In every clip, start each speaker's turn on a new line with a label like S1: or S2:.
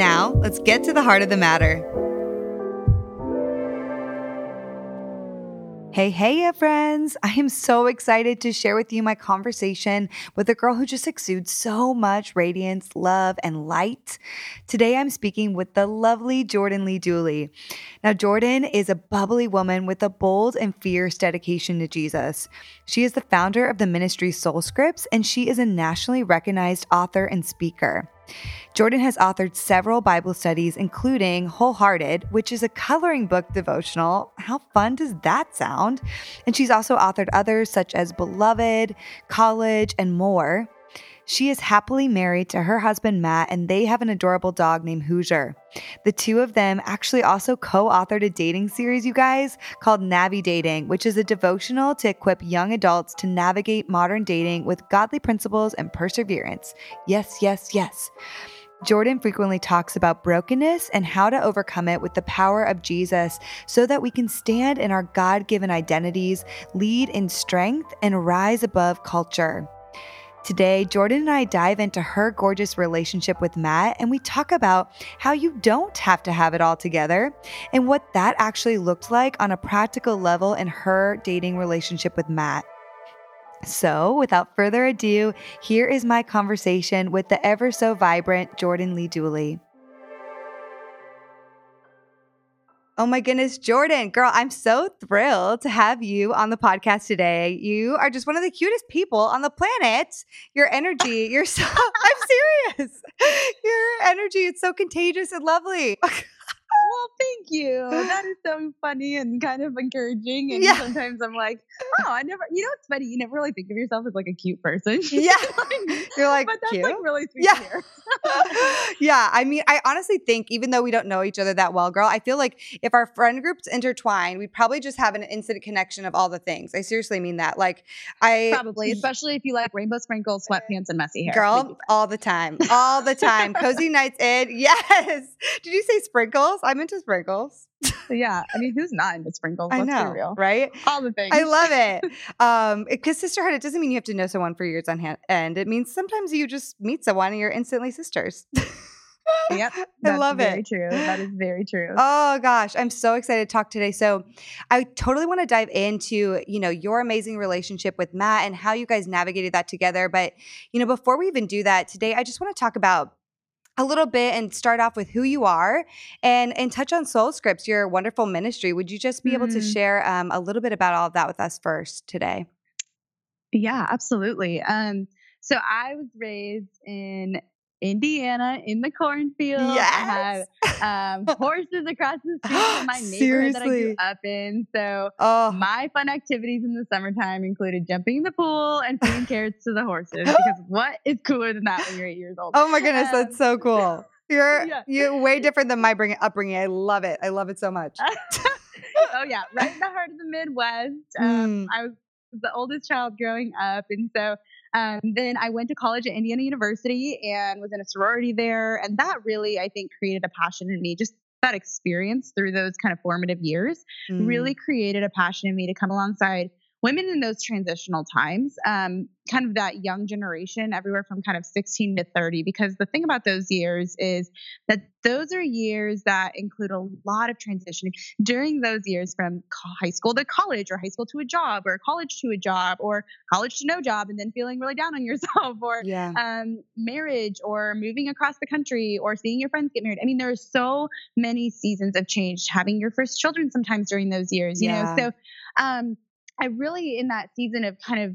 S1: Now, let's get to the heart of the matter. Hey, hey, friends. I am so excited to share with you my conversation with a girl who just exudes so much radiance, love, and light. Today, I'm speaking with the lovely Jordan Lee Dooley. Now, Jordan is a bubbly woman with a bold and fierce dedication to Jesus. She is the founder of the ministry Soul Scripts, and she is a nationally recognized author and speaker. Jordan has authored several Bible studies, including Wholehearted, which is a coloring book devotional. How fun does that sound? And she's also authored others such as Beloved, College, and more. She is happily married to her husband, Matt, and they have an adorable dog named Hoosier. The two of them actually also co authored a dating series, you guys, called Navi Dating, which is a devotional to equip young adults to navigate modern dating with godly principles and perseverance. Yes, yes, yes. Jordan frequently talks about brokenness and how to overcome it with the power of Jesus so that we can stand in our God given identities, lead in strength, and rise above culture. Today, Jordan and I dive into her gorgeous relationship with Matt, and we talk about how you don't have to have it all together and what that actually looked like on a practical level in her dating relationship with Matt. So, without further ado, here is my conversation with the ever so vibrant Jordan Lee Dooley. Oh my goodness, Jordan, girl, I'm so thrilled to have you on the podcast today. You are just one of the cutest people on the planet. Your energy, you're so, I'm serious. Your energy, it's so contagious and lovely.
S2: well, thank you. That is so funny and kind of encouraging. And yeah. sometimes I'm like, oh, I never, you know, it's funny. You never really think of yourself as like a cute person.
S1: Yeah. like, You're like,
S2: but that's
S1: cute?
S2: like really sweet
S1: yeah. yeah. I mean, I honestly think, even though we don't know each other that well, girl, I feel like if our friend groups intertwine, we'd probably just have an instant connection of all the things. I seriously mean that. Like, I
S2: probably, especially if you like rainbow sprinkles, sweatpants, and messy hair.
S1: Girl, all the time. All the time. Cozy nights in. Yes. Did you say sprinkles? I'm into sprinkles.
S2: yeah, I mean, who's not into sprinkles?
S1: Let's I know, right?
S2: All the things.
S1: I love it. Um, because sisterhood, it doesn't mean you have to know someone for years on hand, end. It means sometimes you just meet someone and you're instantly sisters.
S2: yep. I
S1: love
S2: very
S1: it.
S2: True. That is very true.
S1: Oh gosh, I'm so excited to talk today. So, I totally want to dive into, you know, your amazing relationship with Matt and how you guys navigated that together, but you know, before we even do that, today I just want to talk about a little bit and start off with who you are and and touch on soul scripts your wonderful ministry. Would you just be mm able to mm-hmm. share um, a little bit about all of that with us first today?
S2: Yeah absolutely. Um, so i was raised in Indiana in the cornfield.
S1: Yes.
S2: I have um, horses across the street from my neighborhood that I grew up in. So
S1: oh.
S2: my fun activities in the summertime included jumping in the pool and feeding carrots to the horses. Because what is cooler than that when you're eight years old?
S1: Oh my goodness, um, that's so cool. You're yeah. you're way different than my bring, upbringing. I love it. I love it so much.
S2: oh yeah, right in the heart of the Midwest. Um, mm. I was the oldest child growing up, and so um, then I went to college at Indiana University and was in a sorority there. And that really, I think, created a passion in me. Just that experience through those kind of formative years mm. really created a passion in me to come alongside women in those transitional times, um, kind of that young generation, everywhere from kind of 16 to 30. Because the thing about those years is that those are years that include a lot of transition. During those years, from high school to college, or high school to a job, or college to a job, or college to no job, and then feeling really down on yourself, or
S1: yeah.
S2: um, marriage, or moving across the country, or seeing your friends get married. I mean, there are so many seasons of change. Having your first children sometimes during those years, you
S1: yeah.
S2: know. So, um, I really, in that season of kind of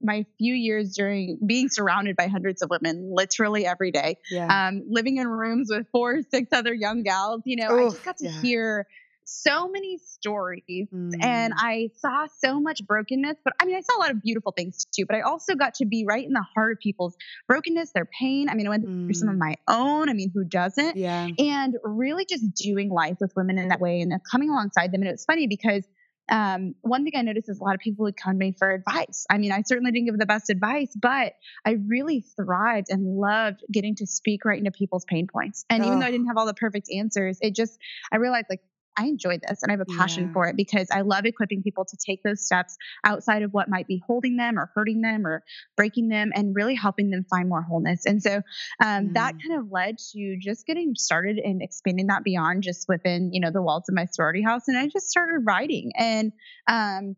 S2: my few years during being surrounded by hundreds of women literally every day,
S1: yeah.
S2: um, living in rooms with four, six other young gals, you know, Oof, I just got to
S1: yeah.
S2: hear so many stories mm. and I saw so much brokenness. But I mean, I saw a lot of beautiful things too, but I also got to be right in the heart of people's brokenness, their pain. I mean, I went mm. through some of mm. my own. I mean, who doesn't?
S1: Yeah.
S2: And really just doing life with women in that way and coming alongside them. And it was funny because um, one thing I noticed is a lot of people would come to me for advice. I mean, I certainly didn't give the best advice, but I really thrived and loved getting to speak right into people's pain points. And oh. even though I didn't have all the perfect answers, it just, I realized like I enjoy this and I have a passion yeah. for it because I love equipping people to take those steps outside of what might be holding them or hurting them or breaking them and really helping them find more wholeness. And so um, mm. that kind of led to just getting started and expanding that beyond just within, you know, the walls of my sorority house. And I just started writing and, um,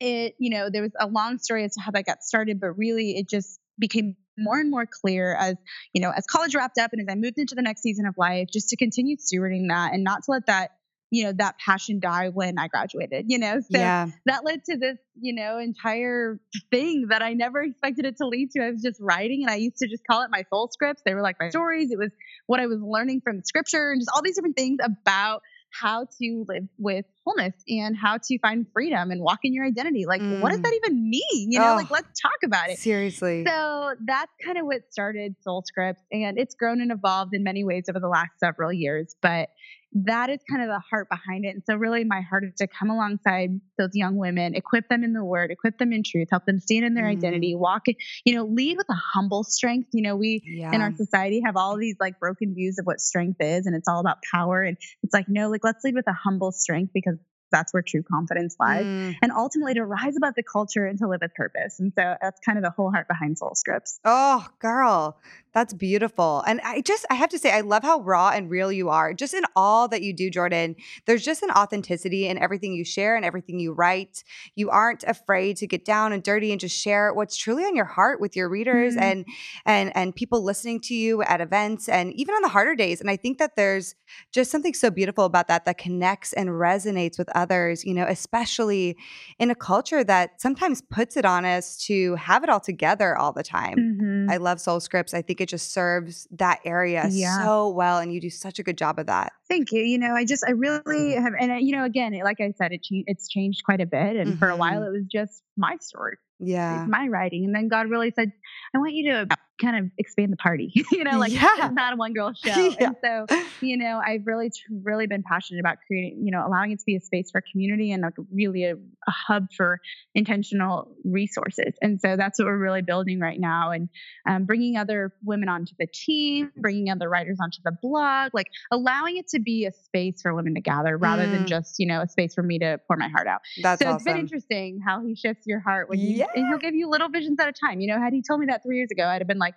S2: it, you know, there was a long story as to how that got started, but really it just became more and more clear as you know as college wrapped up and as i moved into the next season of life just to continue stewarding that and not to let that you know that passion died when i graduated you know? So
S1: yeah.
S2: that led to this you know entire thing that i never expected it to lead to. I was just writing and i used to just call it my soul scripts. They were like my stories. It was what i was learning from scripture and just all these different things about how to live with wholeness and how to find freedom and walk in your identity. Like, mm. what does that mm. even mean? You know, oh, like, let's talk about it.
S1: Seriously.
S2: So that's kind of what started Soul Scripts. And it's grown and evolved in many ways over the last several years. But that is kind of the heart behind it. And so, really, my heart is to come alongside those young women, equip them in the word, equip them in truth, help them stand in their mm. identity, walk, you know, lead with a humble strength. You know, we yeah. in our society have all these like broken views of what strength is, and it's all about power. And it's like, no, like let's lead with a humble strength because that's where true confidence lies. Mm. And ultimately to rise above the culture and to live with purpose. And so that's kind of the whole heart behind Soul Scripts.
S1: Oh, girl, that's beautiful. And I just, I have to say, I love how raw and real you are. Just in all that you do, Jordan, there's just an authenticity in everything you share and everything you write. You aren't afraid to get down and dirty and just share what's truly on your heart with your readers mm. and and and people listening to you at events and even on the harder days. And I think that there's just something so beautiful about that that connects and resonates with others, you know, especially in a culture that sometimes puts it on us to have it all together all the time. Mm-hmm. I mm-hmm. love Soul Scripts. I think it just serves that area yeah. so well. And you do such a good job of that.
S2: Thank you. You know, I just, I really have, and, you know, again, like I said, it, it's changed quite a bit. And mm-hmm. for a while, mm-hmm. it was just my story.
S1: Yeah.
S2: my writing. And then God really said, I want you to kind of expand the party, you know, like yeah. it's not a one girl show. Yeah. And so, you know, I've really, really been passionate about creating, you know, allowing it to be a space for community and like really a, a hub for intentional resources. And so that's what we're really building right now and um, bringing other women onto the team, bringing other writers onto the blog, like allowing it to be a space for women to gather rather mm. than just, you know, a space for me to pour my heart out.
S1: That's
S2: so
S1: awesome.
S2: it's been interesting how he shifts your heart when you, yeah. and he'll give you little visions at a time. You know, had he told me that three years ago, I'd have been like,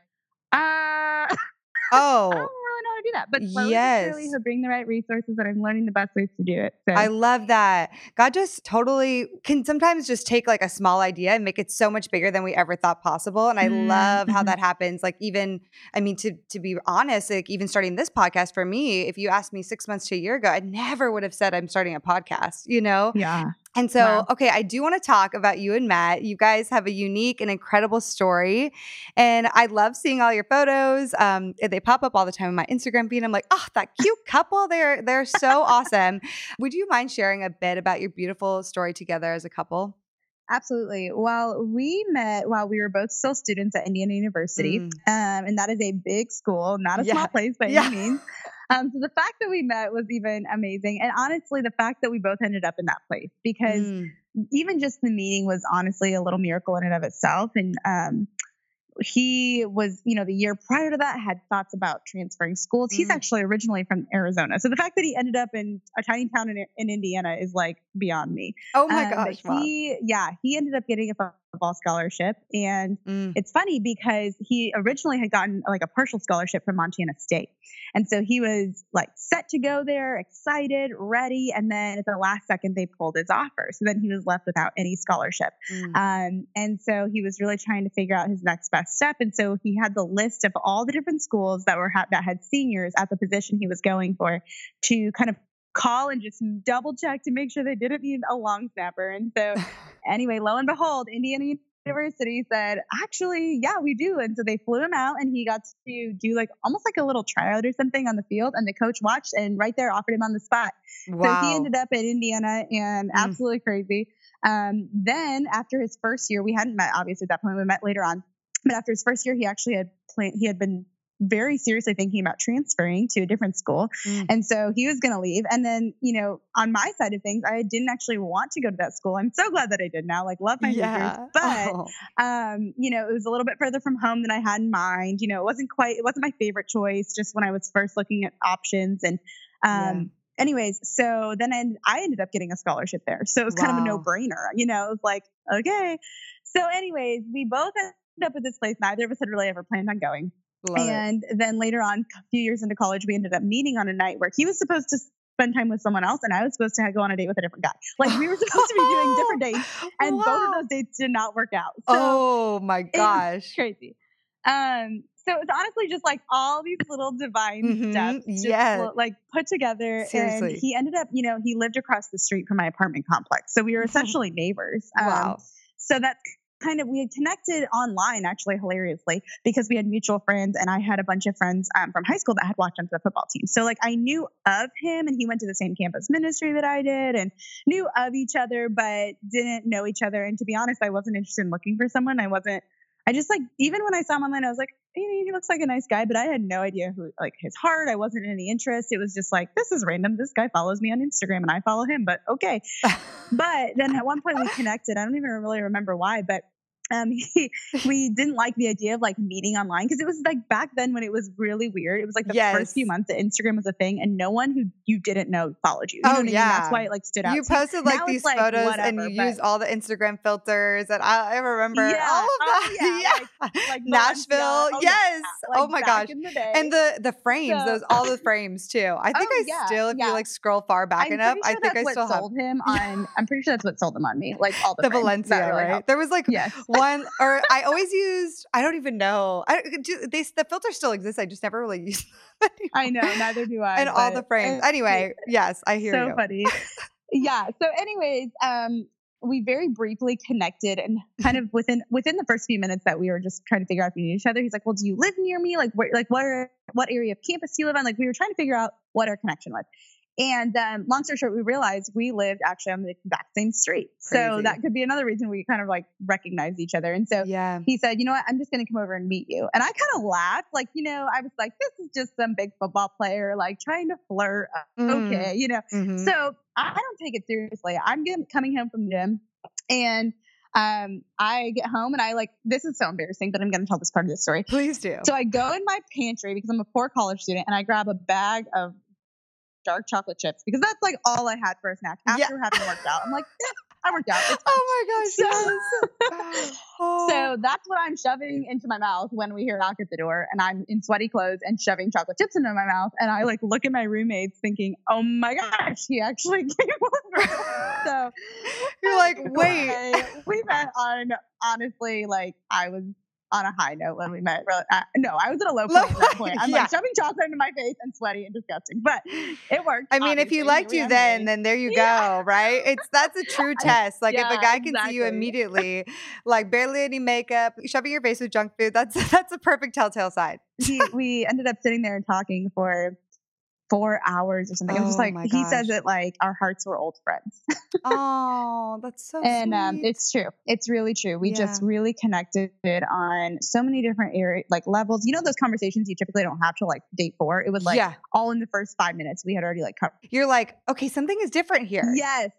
S2: uh,
S1: oh,
S2: don't know how to do that. But slowly yes. surely he'll bring the right resources and I'm learning the best ways to do it. So.
S1: I love that. God just totally can sometimes just take like a small idea and make it so much bigger than we ever thought possible. And I mm-hmm. love how that happens. Like even, I mean, to to be honest, like even starting this podcast for me, if you asked me six months to a year ago, I never would have said I'm starting a podcast, you know?
S2: Yeah.
S1: And so, wow. okay, I do want to talk about you and Matt. You guys have a unique and incredible story. And I love seeing all your photos. Um, they pop up all the time on my Instagram feed. I'm like, oh, that cute couple. They're they're so awesome. Would you mind sharing a bit about your beautiful story together as a couple?
S2: Absolutely. Well, we met while we were both still students at Indiana University. Mm. Um, and that is a big school, not a yeah. small place by yeah. any means. Um, so the fact that we met was even amazing. And honestly, the fact that we both ended up in that place because mm. even just the meeting was honestly a little miracle in and of itself. And um, he was, you know, the year prior to that had thoughts about transferring schools. Mm. He's actually originally from Arizona. So the fact that he ended up in a tiny town in, in Indiana is like beyond me.
S1: Oh my um, gosh.
S2: He, yeah, he ended up getting a football scholarship. And mm. it's funny because he originally had gotten like a partial scholarship from Montana State. And so he was like set to go there, excited, ready. And then at the last second, they pulled his offer. So then he was left without any scholarship. Mm. Um, and so he was really trying to figure out his next best step. And so he had the list of all the different schools that were ha- that had seniors at the position he was going for to kind of call and just double check to make sure they didn't need a long snapper. And so, anyway, lo and behold, Indiana University said, actually, yeah, we do. And so they flew him out and he got to do like almost like a little tryout or something on the field. And the coach watched and right there offered him on the spot. Wow. So he ended up at Indiana and mm. absolutely crazy. Um, then after his first year, we hadn't met obviously at that point, we met later on. But after his first year, he actually had planned, he had been very seriously thinking about transferring to a different school. Mm. And so he was going to leave. And then, you know, on my side of things, I didn't actually want to go to that school. I'm so glad that I did now, like love my yeah. teachers. But, oh. um, you know, it was a little bit further from home than I had in mind. You know, it wasn't quite, it wasn't my favorite choice just when I was first looking at options. And, um, yeah anyways, so then I, I, ended up getting a scholarship there. So it was wow. kind of a no brainer. You know, it was like, okay. So, anyways, we both ended up at this place. Neither of us had really ever planned on going. Love and it. then later on, a few years into college, we ended up meeting on a night where he was supposed to spend time with someone else, and I was supposed to go on a date with a different guy. Like we were supposed to be doing different dates, and wow. both of those dates did not work out.
S1: So oh my gosh,
S2: crazy. Um, so it's honestly just like all these little divine mm-hmm. steps, just yes. like put together. Seriously. And he ended up, you know, he lived across the street from my apartment complex, so we were essentially neighbors. Um, wow. So that's kind of we had connected online actually hilariously because we had mutual friends and I had a bunch of friends um, from high school that had walked onto the football team. So like I knew of him and he went to the same campus ministry that I did and knew of each other but didn't know each other. And to be honest, I wasn't interested in looking for someone. I wasn't. I just like even when I saw him online, I was like, he looks like a nice guy, but I had no idea who like his heart. I wasn't in any interest. It was just like this is random. This guy follows me on Instagram and I follow him, but okay. but then at one point we connected. I don't even really remember why, but um, he, we didn't like the idea of like meeting online because it was like back then when it was really weird. It was like the yes. first few months that Instagram was a thing, and no one who you didn't know followed you. you
S1: oh
S2: know
S1: yeah, I
S2: mean? that's why it like stood out.
S1: You posted like these like, photos whatever, and you but... used all the Instagram filters, and I, I remember yeah, all of oh, that. Oh, yeah, yeah. Like, like Nashville, oh, yes. Like oh my gosh, the and the the frames, so... those all the frames too. I think oh, I still, if you like scroll far back
S2: I'm
S1: enough,
S2: sure
S1: I think I still
S2: sold him on. I'm pretty sure that's what sold him on me. Like all the,
S1: the Valencia, right? There was like one or I always used. I don't even know. I do. They the filter still exists. I just never really use.
S2: Them I know. Neither do I.
S1: And all the frames. Anyway, yes, I hear
S2: so
S1: you.
S2: So funny. yeah. So, anyways, um, we very briefly connected and kind of within within the first few minutes that we were just trying to figure out if we knew each other he's like well do you live near me like where like what are, what area of campus do you live on like we were trying to figure out what our connection was and um, long story short, we realized we lived actually on the exact same street. Crazy. So that could be another reason we kind of like recognized each other. And so yeah. he said, you know what, I'm just going to come over and meet you. And I kind of laughed. Like, you know, I was like, this is just some big football player, like trying to flirt. Mm. Okay, you know. Mm-hmm. So I don't take it seriously. I'm getting, coming home from the gym and um, I get home and I like this is so embarrassing, but I'm going to tell this part of the story.
S1: Please do.
S2: So I go in my pantry because I'm a poor college student, and I grab a bag of dark chocolate chips because that's like all I had for a snack after yeah. having worked out. I'm like, I worked out.
S1: Oh my gosh. So,
S2: yes. oh. so that's what I'm shoving into my mouth when we hear a knock at the door and I'm in sweaty clothes and shoving chocolate chips into my mouth. And I like look at my roommates thinking, oh my gosh, he actually came over. so
S1: you're like, wait.
S2: we met on honestly, like I was on a high note when we met. Uh, no, I was at a low point at that point. I'm yeah. like shoving chocolate into my face and sweaty and disgusting, but it worked.
S1: I mean, if he liked you then, then there you yeah. go, right? It's that's a true test. Like yeah, if a guy can exactly. see you immediately, like barely any makeup, shoving your face with junk food, that's that's a perfect telltale sign.
S2: he, we ended up sitting there and talking for four hours or something. Oh, was just like he says it like our hearts were old friends.
S1: oh, that's so
S2: and
S1: um,
S2: it's true. It's really true. We yeah. just really connected on so many different areas, like levels. You know those conversations you typically don't have to like date for. It was like yeah. all in the first five minutes. We had already like covered.
S1: You're like, okay, something is different here.
S2: Yes,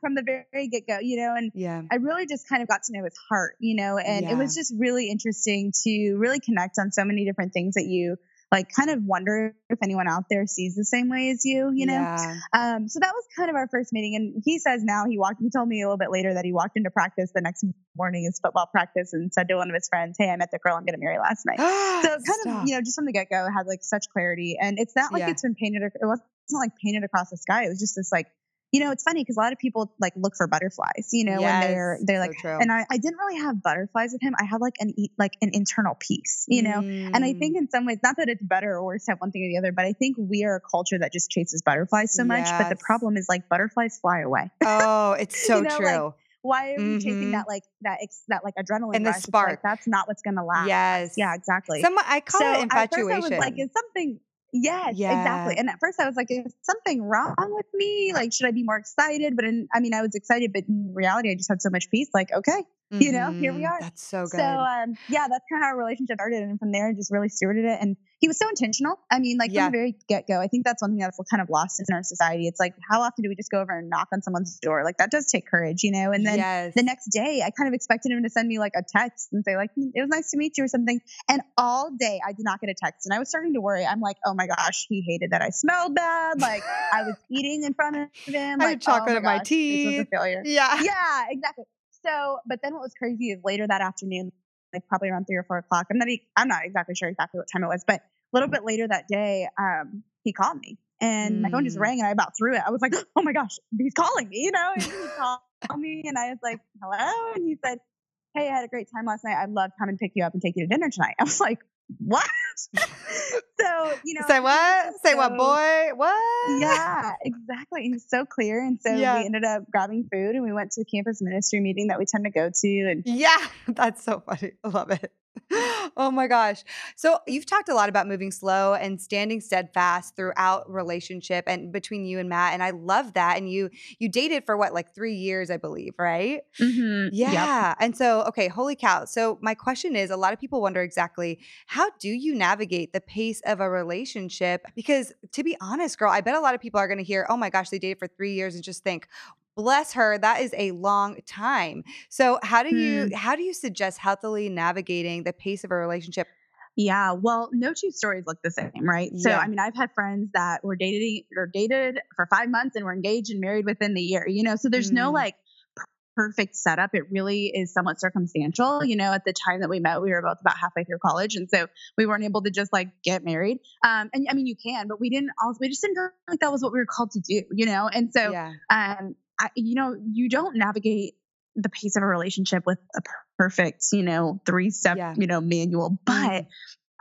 S2: from the very get go, you know, and yeah. I really just kind of got to know his heart, you know, and yeah. it was just really interesting to really connect on so many different things that you like kind of wonder if anyone out there sees the same way as you, you know? Yeah. Um, so that was kind of our first meeting. And he says now he walked, he told me a little bit later that he walked into practice the next morning, his football practice, and said to one of his friends, Hey, I met the girl I'm going to marry last night. so kind Stop. of, you know, just from the get go, had like such clarity. And it's not like yeah. it's been painted, it wasn't like painted across the sky. It was just this like, you know, it's funny because a lot of people like look for butterflies, you know, yes, when they're they're like, so and I, I didn't really have butterflies with him. I had like an like an internal peace, you know, mm. and I think mm. in some ways, not that it's better or worse to have one thing or the other, but I think we are a culture that just chases butterflies so much. Yes. But the problem is like butterflies fly away.
S1: Oh, it's so you know, true.
S2: Like, why are we mm-hmm. chasing that like that ex- that like adrenaline
S1: and the
S2: rush?
S1: spark?
S2: Like, that's not what's gonna last.
S1: Yes.
S2: Yeah, exactly.
S1: Some I call so it infatuation.
S2: At first I was like, is something Yes, yeah. exactly. And at first I was like, is something wrong with me? Like, should I be more excited? But in, I mean, I was excited, but in reality, I just had so much peace. Like, okay, Mm-hmm. You know, here we mm-hmm. are.
S1: That's so good.
S2: So um, yeah, that's kind of how our relationship started, and from there, I just really stewarded it. And he was so intentional. I mean, like yeah. from the very get go, I think that's one thing that's kind of lost in our society. It's like, how often do we just go over and knock on someone's door? Like that does take courage, you know. And then yes. the next day, I kind of expected him to send me like a text and say like, hmm, "It was nice to meet you" or something. And all day, I did not get a text, and I was starting to worry. I'm like, "Oh my gosh, he hated that I smelled bad. Like I was eating in front of him.
S1: I
S2: like
S1: had chocolate oh in my teeth.
S2: This was a failure.
S1: Yeah,
S2: yeah, exactly so, but then what was crazy is later that afternoon, like probably around three or four o'clock. I'm not, I'm not exactly sure exactly what time it was, but a little bit later that day, um, he called me and mm. my phone just mm. rang and I about threw it. I was like, oh my gosh, he's calling me, you know? And he called me and I was like, hello. And he said, hey, I had a great time last night. I'd love to come and pick you up and take you to dinner tonight. I was like, what? so, you know,
S1: say what? Say so, what, boy? What?
S2: Yeah, exactly. He's so clear. And so yeah. we ended up grabbing food and we went to the campus ministry meeting that we tend to go to. And
S1: yeah, that's so funny. I love it. oh my gosh. So you've talked a lot about moving slow and standing steadfast throughout relationship and between you and Matt. And I love that. And you you dated for what, like three years, I believe, right?
S2: Mm-hmm.
S1: Yeah.
S2: Yep.
S1: And so, okay, holy cow. So my question is a lot of people wonder exactly how do you navigate the pace of a relationship? Because to be honest, girl, I bet a lot of people are gonna hear, oh my gosh, they dated for three years and just think, bless her that is a long time so how do you hmm. how do you suggest healthily navigating the pace of a relationship
S2: yeah, well, no two stories look the same, right? So, yeah. I mean, I've had friends that were dating or dated for five months and were engaged and married within the year, you know? So there's mm. no like perfect setup. It really is somewhat circumstantial. You know, at the time that we met, we were both about halfway through college. And so we weren't able to just like get married. Um, and I mean, you can, but we didn't also, we just didn't feel like that was what we were called to do, you know? And so, yeah. um, I, you know, you don't navigate the pace of a relationship with a perfect, you know, three step, yeah. you know, manual. But mm.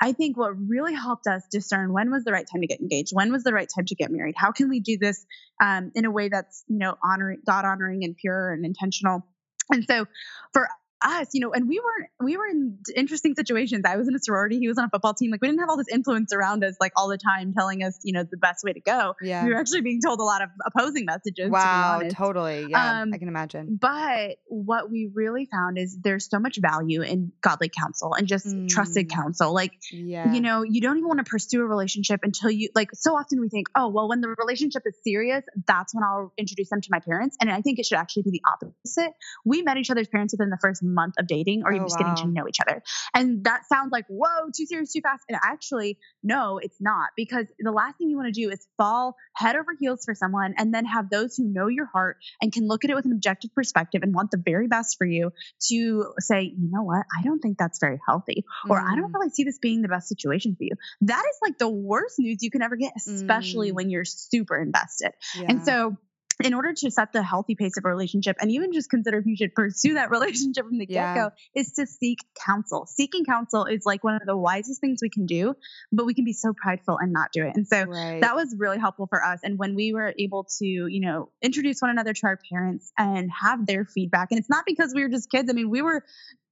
S2: I think what really helped us discern when was the right time to get engaged, when was the right time to get married, how can we do this um, in a way that's you know honoring, God honoring, and pure and intentional. And so for us, you know, and we weren't, we were in interesting situations. I was in a sorority, he was on a football team. Like we didn't have all this influence around us like all the time telling us, you know, the best way to go.
S1: Yeah.
S2: We were actually being told a lot of opposing messages.
S1: Wow, to totally. Yeah. Um, I can imagine.
S2: But what we really found is there's so much value in godly counsel and just mm. trusted counsel. Like yeah. you know, you don't even want to pursue a relationship until you like so often we think, oh well when the relationship is serious, that's when I'll introduce them to my parents. And I think it should actually be the opposite. We met each other's parents within the first month of dating or even oh, just wow. getting to know each other. And that sounds like, whoa, too serious, too fast. And actually, no, it's not because the last thing you want to do is fall head over heels for someone and then have those who know your heart and can look at it with an objective perspective and want the very best for you to say, you know what, I don't think that's very healthy, or mm. I don't mm. really see this being the best situation for you. That is like the worst news you can ever get, especially mm. when you're super invested. Yeah. And so, in order to set the healthy pace of a relationship and even just consider if you should pursue that relationship from the yeah. get-go is to seek counsel seeking counsel is like one of the wisest things we can do but we can be so prideful and not do it and so right. that was really helpful for us and when we were able to you know introduce one another to our parents and have their feedback and it's not because we were just kids i mean we were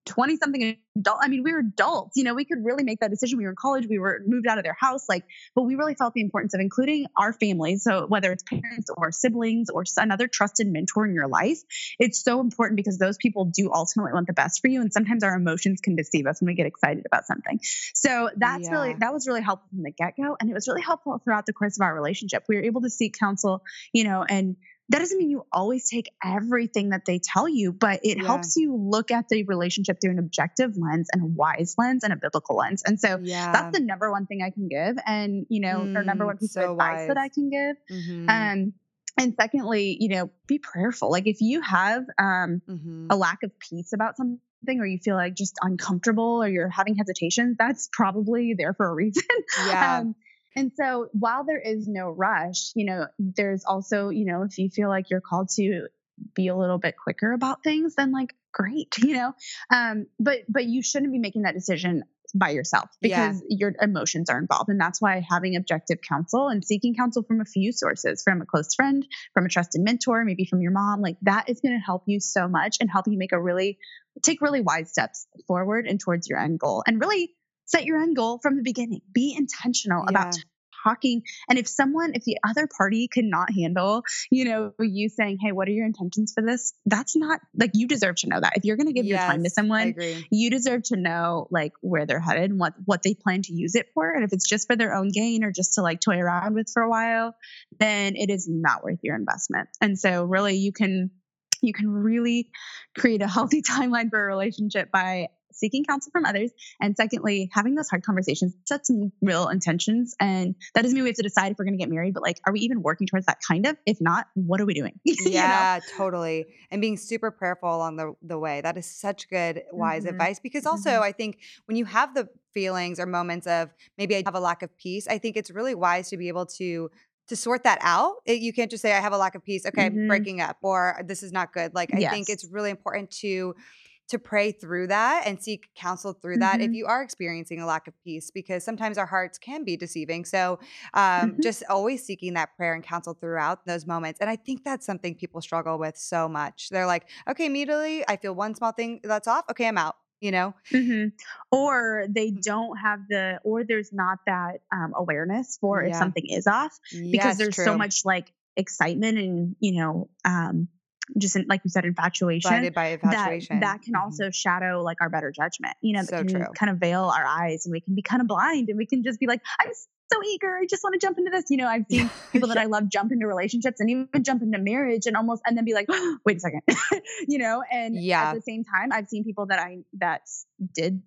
S2: 20 something adult. I mean, we were adults, you know, we could really make that decision. We were in college, we were moved out of their house, like, but we really felt the importance of including our families. So whether it's parents or siblings or another trusted mentor in your life, it's so important because those people do ultimately want the best for you. And sometimes our emotions can deceive us when we get excited about something. So that's yeah. really, that was really helpful from the get go. And it was really helpful throughout the course of our relationship. We were able to seek counsel, you know, and that doesn't mean you always take everything that they tell you, but it yeah. helps you look at the relationship through an objective lens and a wise lens and a biblical lens. And so yeah. that's the number one thing I can give. And, you know, mm, or number one piece so of advice wise. that I can give. Mm-hmm. Um, and secondly, you know, be prayerful. Like if you have um, mm-hmm. a lack of peace about something, or you feel like just uncomfortable or you're having hesitations, that's probably there for a reason.
S1: Yeah. um,
S2: and so while there is no rush, you know, there's also, you know, if you feel like you're called to be a little bit quicker about things, then like great, you know. Um, but but you shouldn't be making that decision by yourself because yeah. your emotions are involved. And that's why having objective counsel and seeking counsel from a few sources, from a close friend, from a trusted mentor, maybe from your mom, like that is going to help you so much and help you make a really, take really wise steps forward and towards your end goal and really set your end goal from the beginning. Be intentional yeah. about talking. And if someone, if the other party cannot handle, you know, you saying, Hey, what are your intentions for this? That's not like you deserve to know that. If you're going to give yes, your time to someone, you deserve to know like where they're headed and what, what they plan to use it for. And if it's just for their own gain or just to like toy around with for a while, then it is not worth your investment. And so really you can, you can really create a healthy timeline for a relationship by seeking counsel from others. And secondly, having those hard conversations, set some real intentions. And that doesn't mean we have to decide if we're going to get married, but like, are we even working towards that kind of? If not, what are we doing?
S1: yeah, know? totally. And being super prayerful along the, the way. That is such good, wise mm-hmm. advice. Because also, mm-hmm. I think when you have the feelings or moments of maybe I have a lack of peace, I think it's really wise to be able to to sort that out. It, you can't just say I have a lack of peace. Okay, mm-hmm. breaking up or this is not good. Like I yes. think it's really important to to pray through that and seek counsel through mm-hmm. that if you are experiencing a lack of peace because sometimes our hearts can be deceiving so um, mm-hmm. just always seeking that prayer and counsel throughout those moments and i think that's something people struggle with so much they're like okay immediately i feel one small thing that's off okay i'm out you know
S2: mm-hmm. or they mm. don't have the or there's not that um, awareness for yeah. if something is off because yes, there's true. so much like excitement and you know um, just in, like you said, infatuation.
S1: Blinded by infatuation.
S2: That, that can mm-hmm. also shadow like our better judgment. You know, so can true. kind of veil our eyes, and we can be kind of blind, and we can just be like, I'm so eager. I just want to jump into this. You know, I've seen people that I love jump into relationships and even jump into marriage and almost and then be like, oh, wait a second, you know. And yeah. at the same time, I've seen people that I that did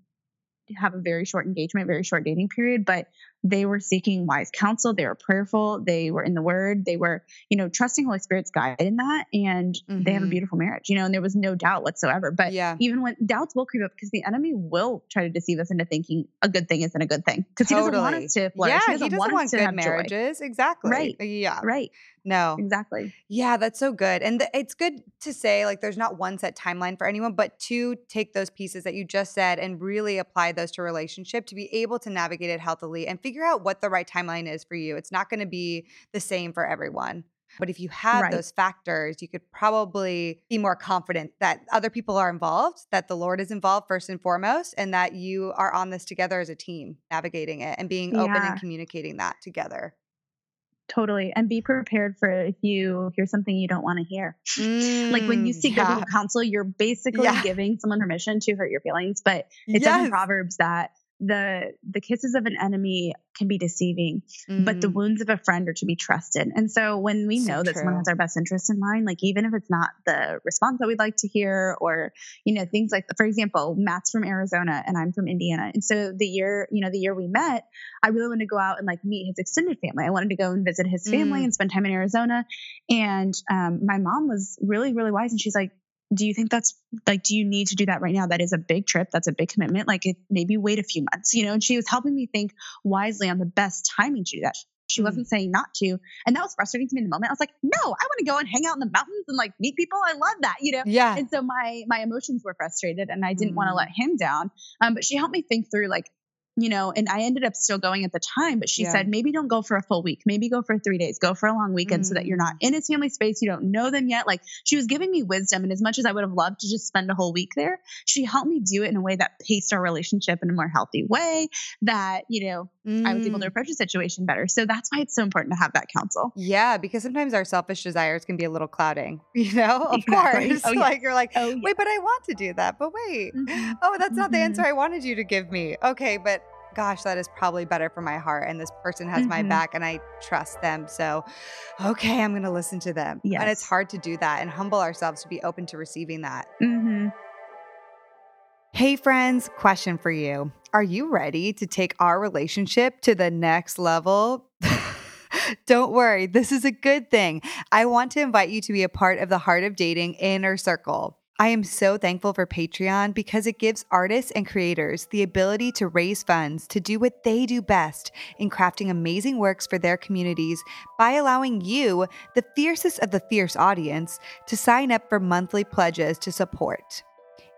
S2: have a very short engagement, very short dating period, but they were seeking wise counsel. They were prayerful. They were in the word. They were, you know, trusting Holy Spirit's guide in that. And mm-hmm. they have a mm-hmm. beautiful marriage, you know, and there was no doubt whatsoever. But yeah. even when doubts will creep up because the enemy will try to deceive us into thinking a good thing isn't a good thing because totally. he doesn't want us to flourish.
S1: Yeah,
S2: he doesn't,
S1: he doesn't
S2: want,
S1: want good marriages. Joy. Exactly.
S2: Right.
S1: Yeah.
S2: Right.
S1: No.
S2: Exactly.
S1: Yeah, that's so good. And th- it's good to say like there's not one set timeline for anyone, but to take those pieces that you just said and really apply those to relationship to be able to navigate it healthily and figure out what the right timeline is for you. It's not going to be the same for everyone. But if you have right. those factors, you could probably be more confident that other people are involved, that the Lord is involved first and foremost, and that you are on this together as a team, navigating it and being yeah. open and communicating that together.
S2: Totally. And be prepared for if you hear something you don't want to hear. Mm, like when you mm, seek yeah. counsel, you're basically yeah. giving someone permission to hurt your feelings. But it yes. says in Proverbs that the the kisses of an enemy can be deceiving, mm. but the mm. wounds of a friend are to be trusted. And so when we so know that true. someone has our best interest in mind, like even if it's not the response that we'd like to hear, or you know things like, for example, Matt's from Arizona and I'm from Indiana, and so the year you know the year we met, I really wanted to go out and like meet his extended family. I wanted to go and visit his family mm. and spend time in Arizona, and um, my mom was really really wise, and she's like, do you think that's like do you need to do that right now? That is a big trip. That's a big commitment. Like it, maybe wait a few months you know? And she was helping me think wisely on the best timing to do that. She mm. wasn't saying not to and that was frustrating to me in the moment. I was like no i want to go and hang out in the mountains and like meet people. I love that you know?
S1: Yeah.
S2: And so my my emotions were frustrated and i didn't mm. want to let him down. Um, but she helped me think through like you know, and I ended up still going at the time, but she yeah. said, maybe don't go for a full week, maybe go for three days, go for a long weekend mm. so that you're not mm. in his family space. You don't know them yet. Like she was giving me wisdom. And as much as I would have loved to just spend a whole week there, she helped me do it in a way that paced our relationship in a more healthy way that, you know, mm. I was able to mm. approach the situation better. So that's why it's so important to have that counsel.
S1: Yeah. Because sometimes our selfish desires can be a little clouding, you know, of exactly. course. Oh, yeah. Like you're like, oh, yeah. wait, but I want to do that. But wait, mm-hmm. oh, that's not mm-hmm. the answer mm-hmm. I wanted you to give me. Okay. But gosh, that is probably better for my heart. And this person has mm-hmm. my back and I trust them. So, okay, I'm going to listen to them. Yes. And it's hard to do that and humble ourselves to be open to receiving that.
S2: Mm-hmm.
S1: Hey, friends, question for you. Are you ready to take our relationship to the next level? Don't worry, this is a good thing. I want to invite you to be a part of the Heart of Dating inner circle. I am so thankful for Patreon because it gives artists and creators the ability to raise funds to do what they do best in crafting amazing works for their communities by allowing you, the fiercest of the fierce audience, to sign up for monthly pledges to support.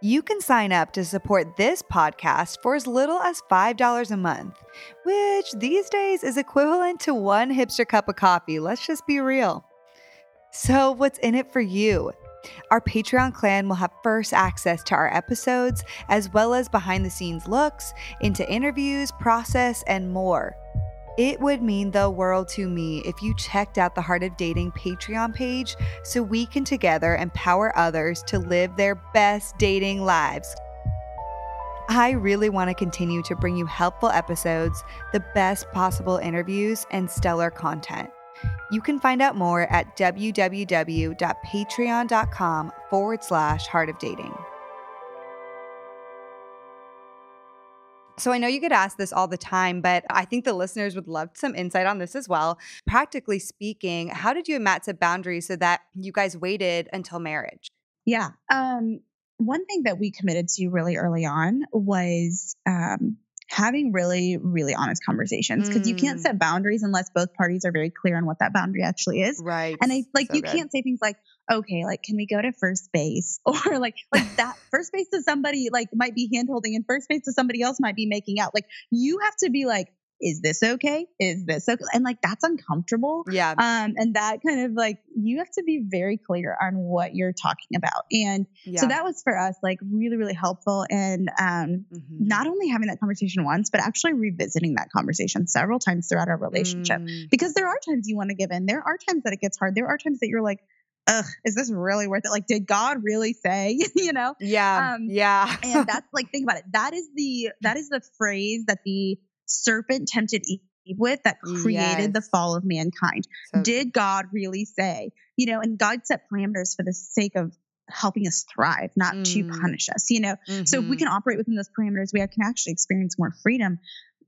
S1: You can sign up to support this podcast for as little as $5 a month, which these days is equivalent to one hipster cup of coffee. Let's just be real. So, what's in it for you? Our Patreon clan will have first access to our episodes, as well as behind the scenes looks into interviews, process, and more. It would mean the world to me if you checked out the Heart of Dating Patreon page so we can together empower others to live their best dating lives. I really want to continue to bring you helpful episodes, the best possible interviews, and stellar content. You can find out more at www.patreon.com forward slash heart of dating. So I know you get asked this all the time, but I think the listeners would love some insight on this as well. Practically speaking, how did you and Matt set boundaries so that you guys waited until marriage?
S2: Yeah. Um, one thing that we committed to really early on was um, having really, really honest conversations because mm. you can't mm. set boundaries unless both parties are very clear on what that boundary actually is.
S1: Right.
S2: And I like so you good. can't say things like, okay, like can we go to first base? Or like like that first base to somebody like might be hand holding and first base to somebody else might be making out. Like you have to be like, is this okay? Is this okay? And like that's uncomfortable.
S1: Yeah.
S2: Um, and that kind of like you have to be very clear on what you're talking about. And yeah. so that was for us like really, really helpful. And um mm-hmm. not only having that conversation once, but actually revisiting that conversation several times throughout our relationship. Mm. Because there are times you want to give in. There are times that it gets hard. There are times that you're like, ugh, is this really worth it? Like, did God really say, you know?
S1: Yeah. Um, yeah.
S2: and that's like, think about it. That is the, that is the phrase that the serpent tempted Eve with that created yes. the fall of mankind. So, Did God really say, you know, and God set parameters for the sake of helping us thrive, not mm. to punish us, you know? Mm-hmm. So if we can mm-hmm. operate within those parameters, we can actually experience more freedom.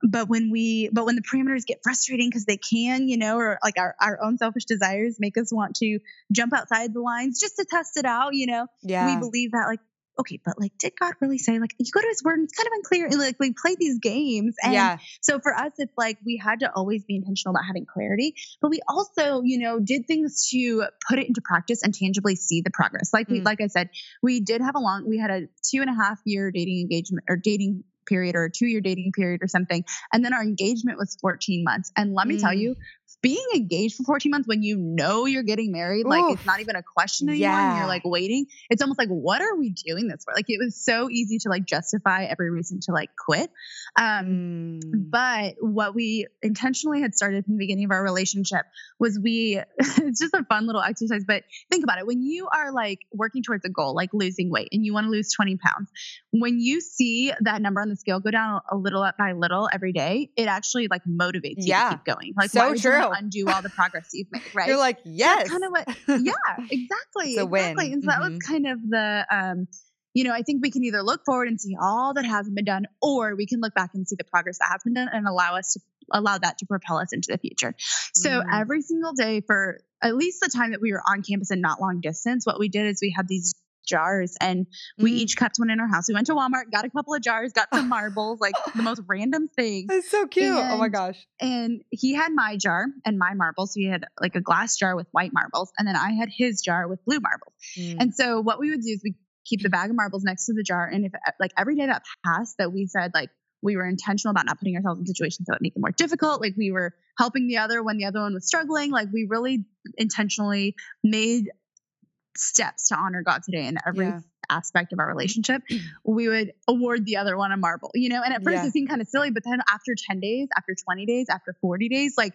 S2: But when we, but when the parameters get frustrating because they can, you know, or like our, our own selfish desires make us want to jump outside the lines just to test it out, you know,
S1: yeah.
S2: we believe that like okay, but like, did God really say, like, you go to his word and it's kind of unclear. And like, we play these games. And yeah. so for us, it's like we had to always be intentional about having clarity, but we also, you know, did things to put it into practice and tangibly see the progress. Like we, mm. like I said, we did have a long, we had a two and a half year dating engagement or dating period or a two year dating period or something. And then our engagement was 14 months. And let me mm. tell you, being engaged for 14 months when you know you're getting married, like it's not even a question anymore. Yeah. And you're like waiting. It's almost like, what are we doing this for? Like it was so easy to like justify every reason to like quit. Um, mm. But what we intentionally had started from the beginning of our relationship was we, it's just a fun little exercise. But think about it when you are like working towards a goal, like losing weight, and you want to lose 20 pounds, when you see that number on the scale go down a little up by little every day, it actually like motivates you yeah. to keep going. Like,
S1: so true
S2: undo all the progress you've made, right?
S1: You're like, yes.
S2: So kind of what, yeah, exactly. exactly.
S1: Win.
S2: And so that was mm-hmm. kind of the, um, you know, I think we can either look forward and see all that hasn't been done, or we can look back and see the progress that has been done and allow us to allow that to propel us into the future. So mm. every single day for at least the time that we were on campus and not long distance, what we did is we had these jars and we mm. each kept one in our house. We went to Walmart, got a couple of jars, got some marbles, like the most random thing.
S1: That's so cute. And, oh my gosh.
S2: And he had my jar and my marbles. So he had like a glass jar with white marbles, and then I had his jar with blue marbles. Mm. And so what we would do is we keep the bag of marbles next to the jar. And if like every day that passed that we said like we were intentional about not putting ourselves in situations that would make it more difficult. Like we were helping the other when the other one was struggling. Like we really intentionally made steps to honor God today in every yeah. aspect of our relationship, we would award the other one a marble, you know? And at first yeah. it seemed kind of silly, but then after 10 days, after 20 days, after 40 days, like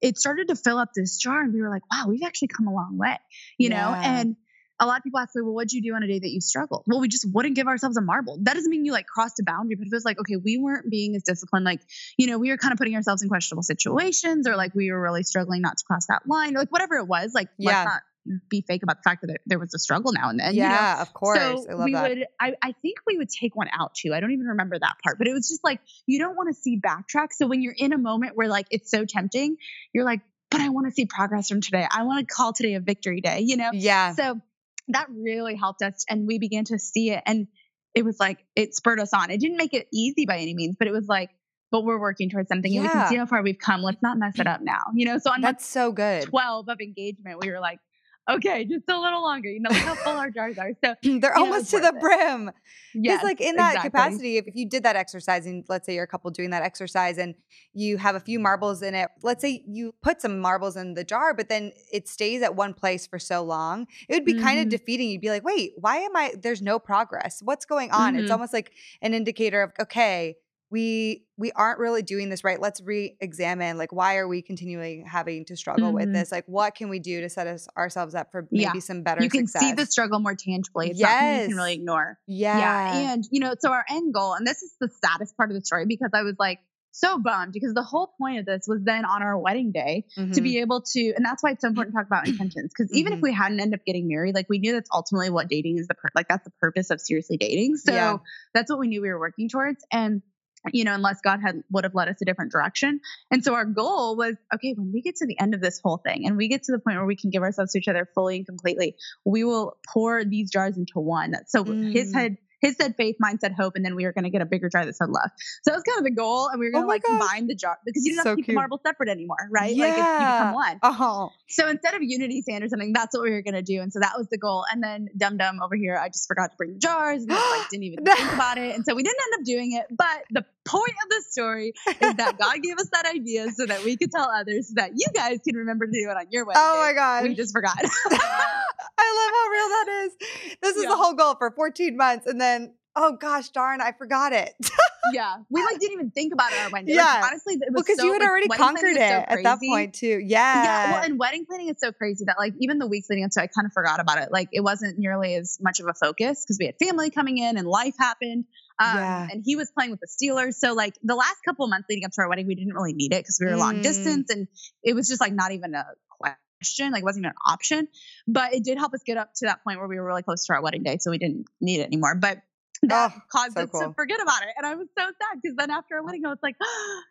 S2: it started to fill up this jar and we were like, wow, we've actually come a long way, you yeah. know? And a lot of people ask me, well, what'd you do on a day that you struggled? Well, we just wouldn't give ourselves a marble. That doesn't mean you like crossed a boundary, but it was like, okay, we weren't being as disciplined. Like, you know, we were kind of putting ourselves in questionable situations or like we were really struggling not to cross that line or like whatever it was. Like, yeah. let's not be fake about the fact that there was a struggle now and then.
S1: Yeah,
S2: you know?
S1: of course.
S2: So we that. would, I, I think we would take one out too. I don't even remember that part, but it was just like, you don't want to see backtrack. So when you're in a moment where like it's so tempting, you're like, but I want to see progress from today. I want to call today a victory day, you know?
S1: Yeah.
S2: So that really helped us. And we began to see it. And it was like, it spurred us on. It didn't make it easy by any means, but it was like, but we're working towards something yeah. and we can see how far we've come. Let's not mess it up now. You know, so on
S1: that's so good.
S2: 12 of engagement, we were like, okay, just a little longer. You know, look how full our jars are. So
S1: they're almost know, to the it. brim.
S2: Yes,
S1: like in that exactly. capacity, if, if you did that exercise, and let's say you're a couple doing that exercise, and you have a few marbles in it, let's say you put some marbles in the jar, but then it stays at one place for so long, it would be mm-hmm. kind of defeating. You'd be like, wait, why am I? There's no progress. What's going on? Mm-hmm. It's almost like an indicator of okay, we we aren't really doing this right let's re-examine like why are we continually having to struggle mm-hmm. with this like what can we do to set us ourselves up for maybe yeah. some better
S2: you can
S1: success?
S2: see the struggle more tangibly it's yes. you can really ignore
S1: yeah
S2: yeah and you know so our end goal and this is the saddest part of the story because i was like so bummed because the whole point of this was then on our wedding day mm-hmm. to be able to and that's why it's so important to talk about intentions because even mm-hmm. if we hadn't end up getting married like we knew that's ultimately what dating is the per- like that's the purpose of seriously dating so yeah. that's what we knew we were working towards and you know, unless God had would have led us a different direction. And so our goal was, okay, when we get to the end of this whole thing and we get to the point where we can give ourselves to each other fully and completely, we will pour these jars into one. So mm. his head his said faith, mine said hope, and then we were going to get a bigger jar that said love. So that was kind of the goal, and we were going to oh like gosh. combine the jar because you don't so have to keep cute. the marble separate anymore, right?
S1: Yeah.
S2: Like you become one.
S1: Uh-huh.
S2: So instead of unity sand or something, that's what we were going to do, and so that was the goal. And then Dum Dum over here, I just forgot to bring the jars, and like didn't even think about it, and so we didn't end up doing it. But the point of the story is that God gave us that idea so that we could tell others so that you guys can remember to do it on your wedding.
S1: Oh my god,
S2: we just forgot.
S1: I love how real that is. This is yeah. the whole goal for 14 months, and then oh gosh darn i forgot it.
S2: Yeah we like didn't even think about it our wedding yeah. like, honestly it was
S1: because so, you had like, already conquered it so at that point too. Yeah
S2: yeah. well and wedding planning is so crazy that like even the weeks leading up to i kind of forgot about it. Like it wasn't nearly as much of a focus because we had family coming in and life happened um, yeah. and he was playing with the steelers so like the last couple of months leading up to our wedding we didn't really need it because we were mm. long distance and it was just like not even a question like it wasn't even an option but it did help us get up to that point where we were really close to our wedding day so we didn't need it anymore but that oh, caused so us cool. to forget about it. And I was so sad because then after our wedding, I was like, oh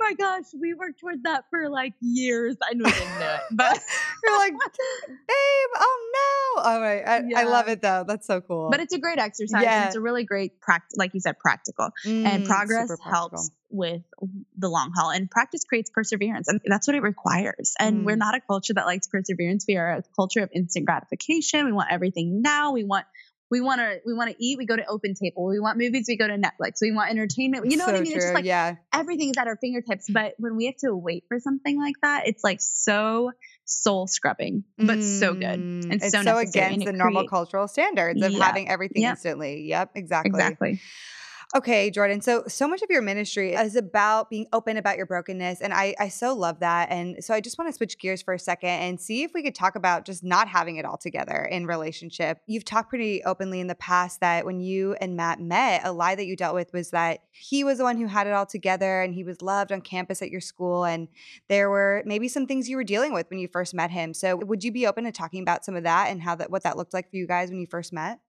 S2: my gosh, we worked towards that for like years. I knew we didn't do it, but
S1: you're like, babe, oh no. All right. I, yeah. I, love it though. That's so cool.
S2: But it's a great exercise. Yeah. And it's a really great practice, like you said, practical. Mm, and progress helps with the long haul. And practice creates perseverance. And that's what it requires. And mm. we're not a culture that likes perseverance. We are a culture of instant gratification. We want everything now. We want we want to we want to eat we go to open table. We want movies we go to netflix. We want entertainment. You know so what i mean?
S1: True.
S2: it's just like
S1: yeah.
S2: everything is at our fingertips. But when we have to wait for something like that it's like so soul scrubbing but mm, so good
S1: and it's so, so against the normal cultural standards of yeah. having everything yep. instantly. Yep exactly.
S2: Exactly
S1: Okay, Jordan. So, so much of your ministry is about being open about your brokenness. And I, I so love that. And so I just want to switch gears for a second and see if we could talk about just not having it all together in relationship. You've talked pretty openly in the past that when you and Matt met, a lie that you dealt with was that he was the one who had it all together and he was loved on campus at your school. And there were maybe some things you were dealing with when you first met him. So would you be open to talking about some of that and how that what that looked like for you guys when you first met?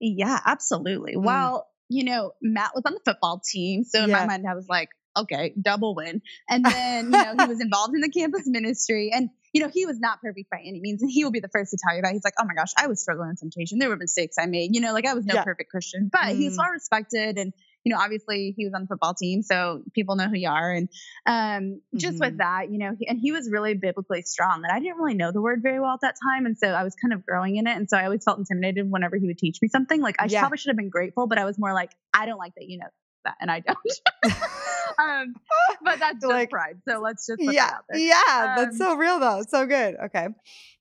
S2: Yeah, absolutely. Mm. Well, you know, Matt was on the football team. So in yeah. my mind, I was like, okay, double win. And then, you know, he was involved in the campus ministry. And, you know, he was not perfect by any means. And he will be the first to tell you that. He's like, oh my gosh, I was struggling in temptation. There were mistakes I made. You know, like I was no yeah. perfect Christian, but mm. he's well respected. And, you know, obviously he was on the football team, so people know who you are. And um, just mm-hmm. with that, you know, he, and he was really biblically strong. And I didn't really know the word very well at that time. And so I was kind of growing in it. And so I always felt intimidated whenever he would teach me something. Like I yeah. probably should have been grateful, but I was more like, I don't like that you know that and I don't. um, but that's just like, pride. So let's just
S1: yeah, yeah. Um, that's so real though. So good. Okay.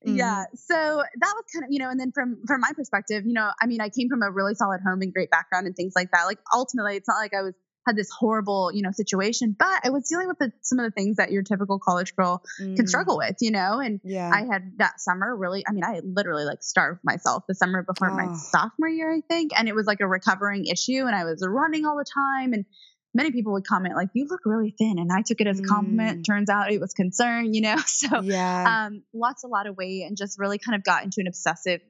S2: Mm-hmm. Yeah. So that was kind of, you know, and then from from my perspective, you know, I mean, I came from a really solid home and great background and things like that. Like ultimately, it's not like I was had this horrible, you know, situation, but I was dealing with the, some of the things that your typical college girl mm. can struggle with, you know. And yeah. I had that summer really, I mean, I literally like starved myself the summer before oh. my sophomore year, I think, and it was like a recovering issue, and I was running all the time, and many people would comment like you look really thin and i took it as a compliment. Mm. turns out it was concern you know? So
S1: yeah.
S2: um lost a lot of weight and just really kind of got into an obsessive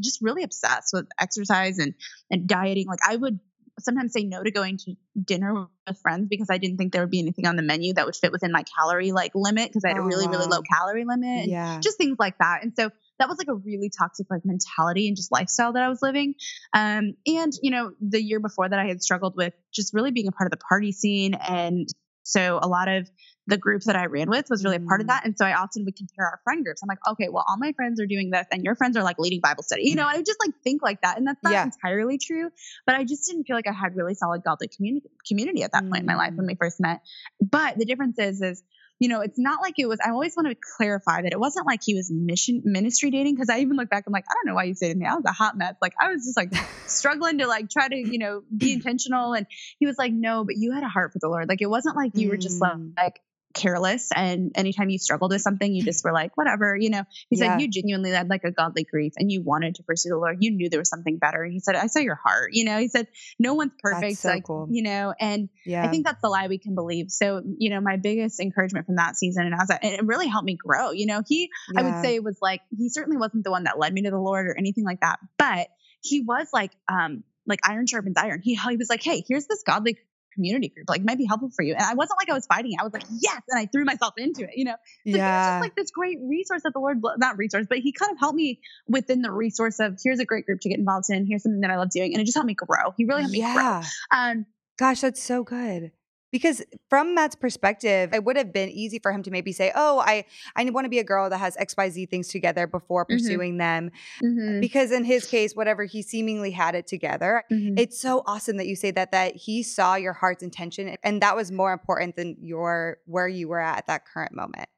S2: just really obsessed with exercise and and dieting. Like i would sometimes say no to going to dinner with friends because I didn't think there would be anything on the menu that would fit within my calorie like limit because I had oh, a really really low calorie limit and
S1: yeah.
S2: just things like that. And so that was like a really toxic like mentality and just lifestyle that I was living. Um, and you know, the year before that, I had struggled with just really being a part of the party scene, and so a lot of the group that I ran with was really a part of mm. that. And so I often would compare our friend groups. I'm like, okay, well, all my friends are doing this and your friends are like leading Bible study, you know, I just like think like that. And that's not yeah. entirely true, but I just didn't feel like I had really solid godly community community at that mm. point in my life when we first met. But the difference is, is you know, it's not like it was, I always want to clarify that it wasn't like he was mission ministry dating. Cause I even look back, I'm like, I don't know why you say to me, I was a hot mess. Like I was just like struggling to like try to, you know, be intentional. And he was like, no, but you had a heart for the Lord. Like it wasn't like you were just mm. like, careless and anytime you struggled with something you just were like whatever you know he yeah. said you genuinely had like a godly grief and you wanted to pursue the lord you knew there was something better and he said i saw your heart you know he said no one's perfect so like cool. you know and yeah. i think that's the lie we can believe so you know my biggest encouragement from that season and as I, it really helped me grow you know he yeah. i would say was like he certainly wasn't the one that led me to the lord or anything like that but he was like um like iron sharpens iron. He, he was like, Hey, here's this godly community group like might be helpful for you. And i wasn't like i was fighting i was like yes and i threw myself into it you know? So yeah just like this great resource that the lord not resource but he kind of helped me within the resource of here's a great group to get involved in. Here's something that i love doing. And it just helped me grow. He really helped me yeah. grow um
S1: gosh that's so good because from Matt's perspective, it would have been easy for him to maybe say, "Oh, I I want to be a girl that has XYZ things together before mm-hmm. pursuing mm-hmm. them." Mm-hmm. Because in his case, whatever he seemingly had it together. Mm-hmm. It's so awesome that you say that that he saw your heart's intention and that was more important than your where you were at at that current moment.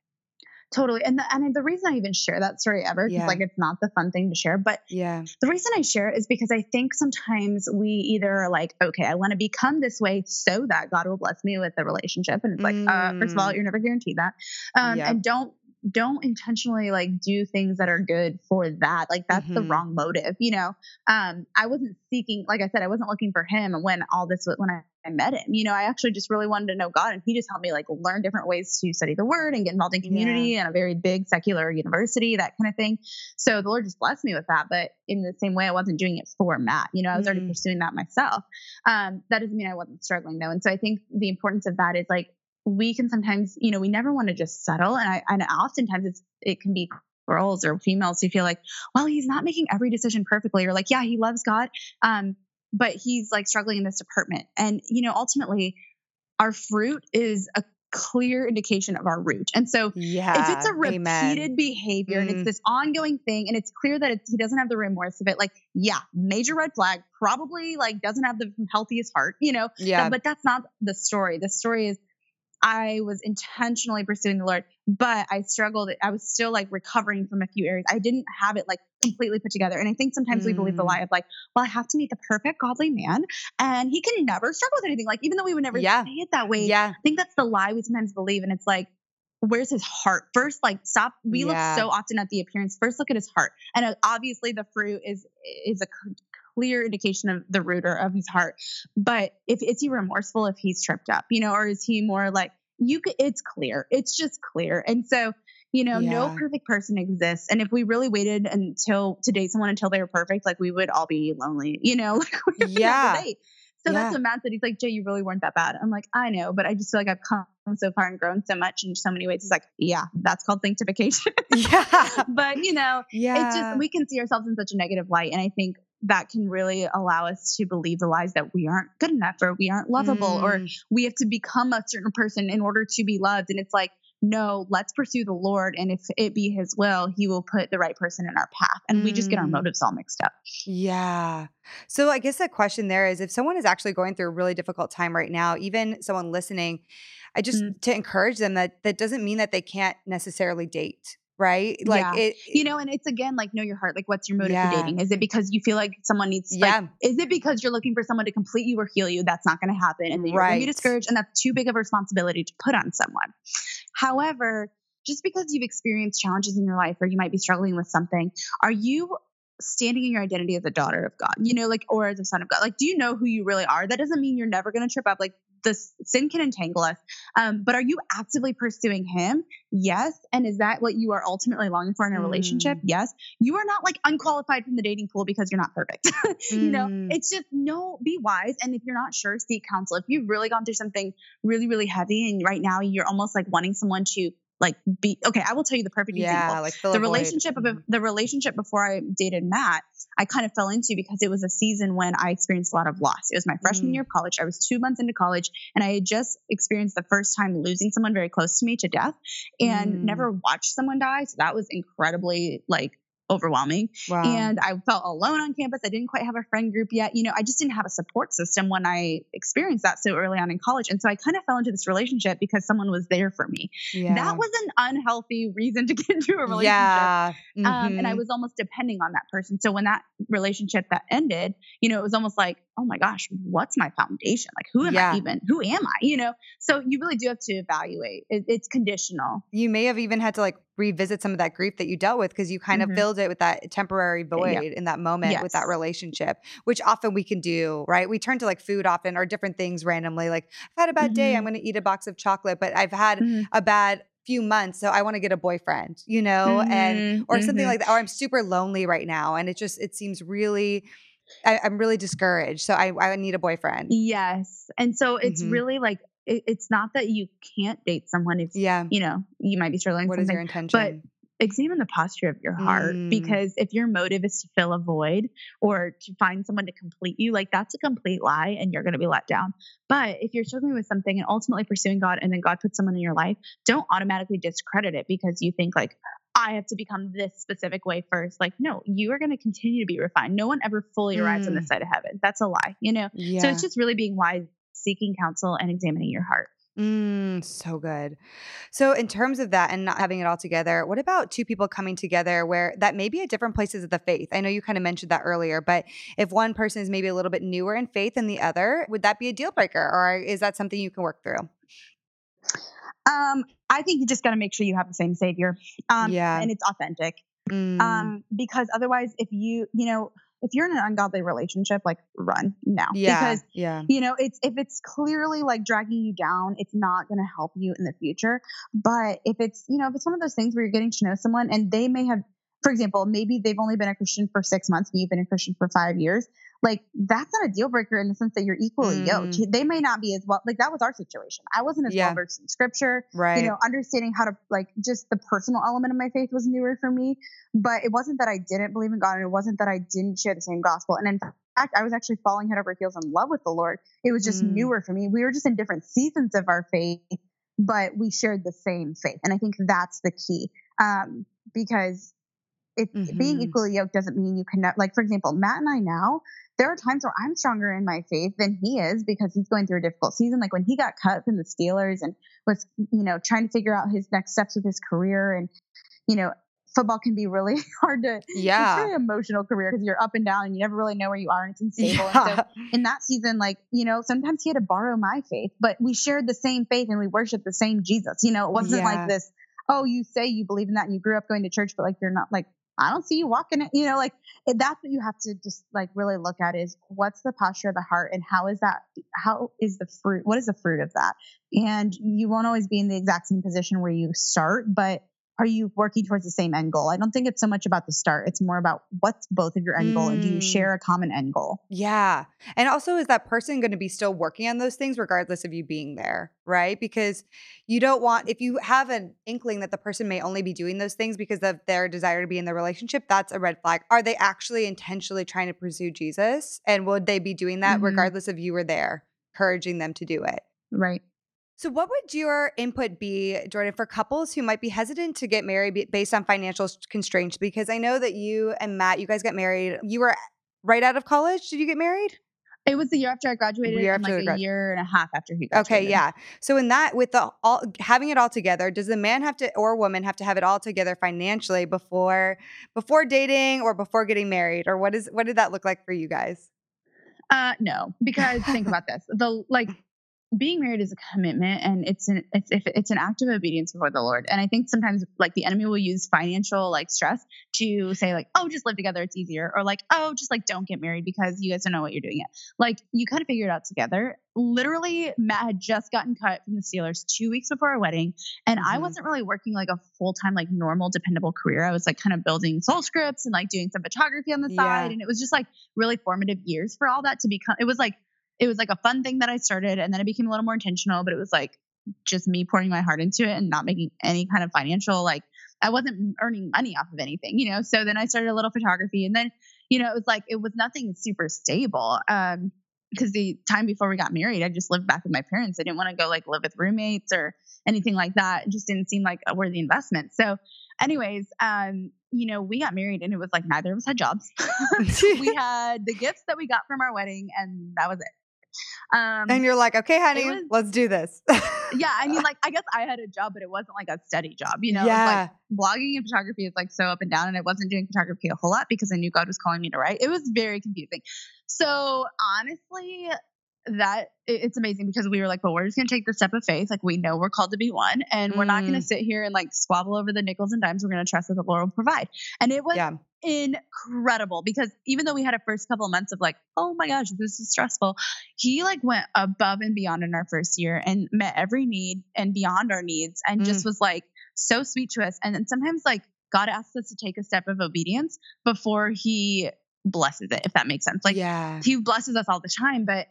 S2: Totally. And the, and the reason I even share that story ever, because yeah. like it's not the fun thing to share, but yeah, the reason I share it is because I think sometimes we either are like, okay, I want to become this way so that God will bless me with the relationship. And it's like, mm. uh, first of all, mm. you're never guaranteed that. Um, yep. and don't don't intentionally like do things that are good for that like that's mm-hmm. the wrong motive you know um i wasn't seeking like i said i wasn't looking for him when all this was when i I met him. You know, I actually just really wanted to know God, and he just helped me like learn different ways to study the Word and get involved in community yeah. and a very big secular university, that kind of thing. So the Lord just blessed me with that. But in the same way, I wasn't doing it for Matt. You know, I was mm already pursuing that myself. Um, that doesn't mean I wasn't struggling though. And so I think the importance of that is like we can sometimes, you know, we never want to just settle, and I and oftentimes it's it can be girls or females who feel like, well, he's not making every decision perfectly, or like, yeah, he loves God. Um, but he's like struggling in this department. And, you know, ultimately, our fruit is a clear indication of our root. And so yeah, if it's a repeated amen. behavior mm. and it's mm. this ongoing thing and it's clear that it's, he doesn't have the remorse of it, like, yeah, major red flag, probably like doesn't have the healthiest heart, you know? Yeah. But that's not the story. The story is I was intentionally pursuing the Lord, but I struggled. I was still like recovering from a few areas. I didn't have it like completely put together. And I think sometimes mm. we believe the mm. lie of like, well, I have to meet the perfect godly man and he can never struggle with anything. Like, even though we would never yeah. say it that way, yeah. I think that's the lie we sometimes believe. And it's like, where's his heart? First, like stop. We yeah. look so often at the appearance. First, look at his heart. And uh, obviously the fruit is, is a clear indication of the root or of his heart. But if is he remorseful if he's tripped up, you know, or is he more like you could it's clear. It's just clear. And so, you know, yeah. no perfect person exists. And if we really waited until to date someone until they were perfect, like we would all be lonely, you know, like yeah. So yeah. that's what Matt said. He's like, Jay, you really weren't that bad. I'm like, I know, but I just feel like I've come so far and grown so much in so many ways. He's like, yeah, that's called sanctification. yeah. but you know, yeah. it's just we can see ourselves in such a negative light. And I think that can really allow us to believe the lies that we aren't good enough or we aren't lovable mm. or we have to become a certain person in order to be loved. And it's like, no, let's pursue the Lord. And if it be his will, he will put the right person in our path. And mm. we just get our mm. motives all mixed up.
S1: Yeah. So I guess the question there is if someone is actually going through a really difficult time right now, even someone listening, I just mm. to encourage them that that doesn't mean that they can't necessarily date right? Like
S2: yeah. it, you know, and it's again like know your heart. Like, what's your motive yeah. for dating? Is it because you feel like someone needs? Yeah. Like, is it because you're looking for someone to complete you or heal you? That's not going to happen, and then you're right. going to be discouraged, and that's too big of a responsibility to put on someone. However, just because you've experienced challenges in your life, or you might be struggling with something, are you standing in your identity as a daughter of God, you know, like, or as a son of God. Like, do you know who you really are? That doesn't mean you're never going to trip up. Like, the sin can entangle us. Um, but are you actively pursuing Him? Yes. And is that what you are ultimately longing for in a mm. relationship? Yes. You are not like unqualified from the dating pool because you're not perfect. you know, mm. it's just no, be wise. And if you're not sure, seek counsel. If you've really gone through something really, really heavy and right now you're almost like wanting someone to like be okay i will tell you the perfect
S1: yeah,
S2: example
S1: like
S2: the relationship of the relationship before i dated matt i kind of fell into because it was a season when i experienced a lot of loss. It was my freshman mm. year of college. I was two months into college and i had just experienced the first time losing someone very close to me to death and mm. never watched someone die so that was incredibly like overwhelming. Wow. And I felt alone on campus. I didn't quite have a friend group yet. You know, I just didn't have a support system when I experienced that so early on in college. And so I kind of fell into this relationship because someone was there for me. Yeah. That was an unhealthy reason to get into a relationship. Yeah. Mm-hmm. Um, and I mm-hmm. was almost depending on that person. So when that relationship that ended, you know, it was almost like, oh my gosh, what's my foundation? Like, who am yeah. I even? Who am I? You know, so you really do have to evaluate. It, it's conditional.
S1: You may have even had to like revisit some of that grief that you dealt with because you kind mm-hmm. of filled it with that temporary void yep. in that moment yes. with that relationship, which often we can do, right? We turn to like food often or different things randomly. Like, I've had a bad mm-hmm. day, I'm mm-hmm. going to eat a box of chocolate, but I've had mm-hmm. a bad few months so i want to get a boyfriend you know and mm-hmm. or something mm-hmm. like that or i'm super lonely right now and it just it seems really I, am really discouraged. So I, I need a boyfriend.
S2: Yes. And so it's mm-hmm. really like, it, it's not that you can't date someone if, yeah. you know, you might be struggling.
S1: What
S2: is
S1: your intention?
S2: But examine the posture of your heart mm. because if your motive is to fill a void or to find someone to complete you, like that's a complete lie and you're going to be let down. But if you're struggling with something and ultimately pursuing God and then God puts someone in your life, don't automatically discredit it because you think like, I have to become this specific way first. Like, no, you are going to continue to be refined. No one ever fully arrives on the mm. side of heaven. That's a lie, you know? Yeah. So it's just really being wise, seeking counsel, and examining your heart.
S1: Mm, so good. So, in terms of that and not having it all together, what about two people coming together where that may be at different places of the faith? I know you kind of mentioned that earlier, but if one person is maybe a little bit newer in faith than the other, would that be a deal breaker or is that something you can work through?
S2: Um, I think you just got to make sure you have the same savior. Um, yeah. And it's authentic. Mm. Um, because otherwise, if you, you know, if you're in an ungodly relationship, like run now.
S1: Yeah.
S2: Because,
S1: yeah.
S2: you know, it's, if it's clearly like dragging you down, it's not going to help you in the future. But if it's, you know, if it's one of those things where you're getting to know someone and they may have, for example, maybe they've only been a Christian for six months and you've been a Christian for five years, like that's not a deal breaker in the sense that you're equally mm. yoked. They may not be as well. Like that was our situation. I wasn't as yeah. well versed in scripture.
S1: Right.
S2: You know, understanding how to like just the personal element of my faith was newer for me. But it wasn't that I didn't believe in God, and it wasn't that I didn't share the same gospel. And in fact, I was actually falling head over heels in love with the Lord. It was just mm. newer for me. We were just in different seasons of our faith, but we shared the same faith, and I think that's the key. Um, because it, mm-hmm. being equally yoked doesn't mean you cannot like for example matt and i now there are times where I'm stronger in my faith than he is because he's going through a difficult season. Like when he got cut from the Steelers and was, you know, trying to figure out his next steps with his career. And, you know, football can be really hard to,
S1: yeah,
S2: it's very emotional career because you're up and down and you never really know where you are and it's unstable. Yeah. And so in that season, like, you know, sometimes he had to borrow my faith, but we shared the same faith and we worshiped the same Jesus. You know, it wasn't yeah. like this, oh, you say you believe in that and you grew up going to church, but like you're not like I don't see you walking. You know, like that's what you have to just like really look at is what's the posture of the heart and how is that, how is the fruit, what is the fruit of that? And you won't always be in the exact same position where you start, but are you working towards the same end goal? I don't think it's so much about the start. It's more about what's both of your end goal and do you mm. share a common end goal?
S1: Yeah. And also, is that person going to be still working on those things regardless of you being there? Right. Because you don't want, if you have an inkling that the person may only be doing those things because of their desire to be in the relationship, that's a red flag. Are they actually intentionally trying to pursue Jesus? And would they be doing that mm-hmm. regardless of you were there, encouraging them to do it?
S2: Right.
S1: So, what would your input be, Jordan, for couples who might be hesitant to get married based on financial constraints? Because I know that you and Matt, you guys got married. You were right out of college. Did you get married?
S2: It was the year after I graduated, year after like a grad- year and a half after he graduated.
S1: Okay, yeah. So in that, with the all having it all together, does the man have to or woman have to have it all together financially before before dating or before getting married, or what is what did that look like for you guys?
S2: Uh, no, because think about this: the like being married is a commitment and it's an it's if it's an act of obedience before the Lord. And I think sometimes like the enemy will use financial like stress to say like, oh, just live together, it's easier, or like, oh, just like don't get married because you guys don't know what you're doing yet. Like you kind of figure it out together. Literally, Matt had just gotten cut from the Steelers two weeks before our wedding, and mm-hmm. I wasn't really working like a full time like normal dependable career. I was like kind of building soul scripts and like doing some photography on the side, yeah. and it was just like really formative years for all that to become. It was like it was like a fun thing that I started and then it became a little more intentional, but it was like just me pouring my heart into it and not making any kind of financial like I wasn't earning money off of anything, you know. So then I started a little photography and then, you know, it was like it was nothing super stable. Um because the time before we got married, I just lived back with my parents. I didn't want to go like live with roommates or anything like that. It just didn't seem like a worthy investment. So, anyways, um, you know, we got married and it was like neither of us had jobs. we had the gifts that we got from our wedding, and that was it.
S1: Um, and you're like, okay, honey, was, let's do this.
S2: yeah, I mean, like, I guess I had a job, but it wasn't like a steady job. You know, yeah. like blogging and photography is like so up and down, and I wasn't doing photography a whole lot because I knew God was calling me to write. It was very confusing. So honestly, that it's amazing because we were like, well, we're just gonna take the step of faith. Like we know we're called to be one, and mm. we're not gonna mm. sit here and like squabble over the nickels and dimes. We're gonna trust that the Lord will provide. And it was yeah. incredible because even though we had a first couple of months of like, oh my gosh, this is stressful, he like went above and beyond in our first year and met every need and beyond our needs, and mm. just was like so sweet to us. And then sometimes like God asks us to take a step of obedience before he blesses it, if that makes sense. Like yeah. he blesses us all the time, but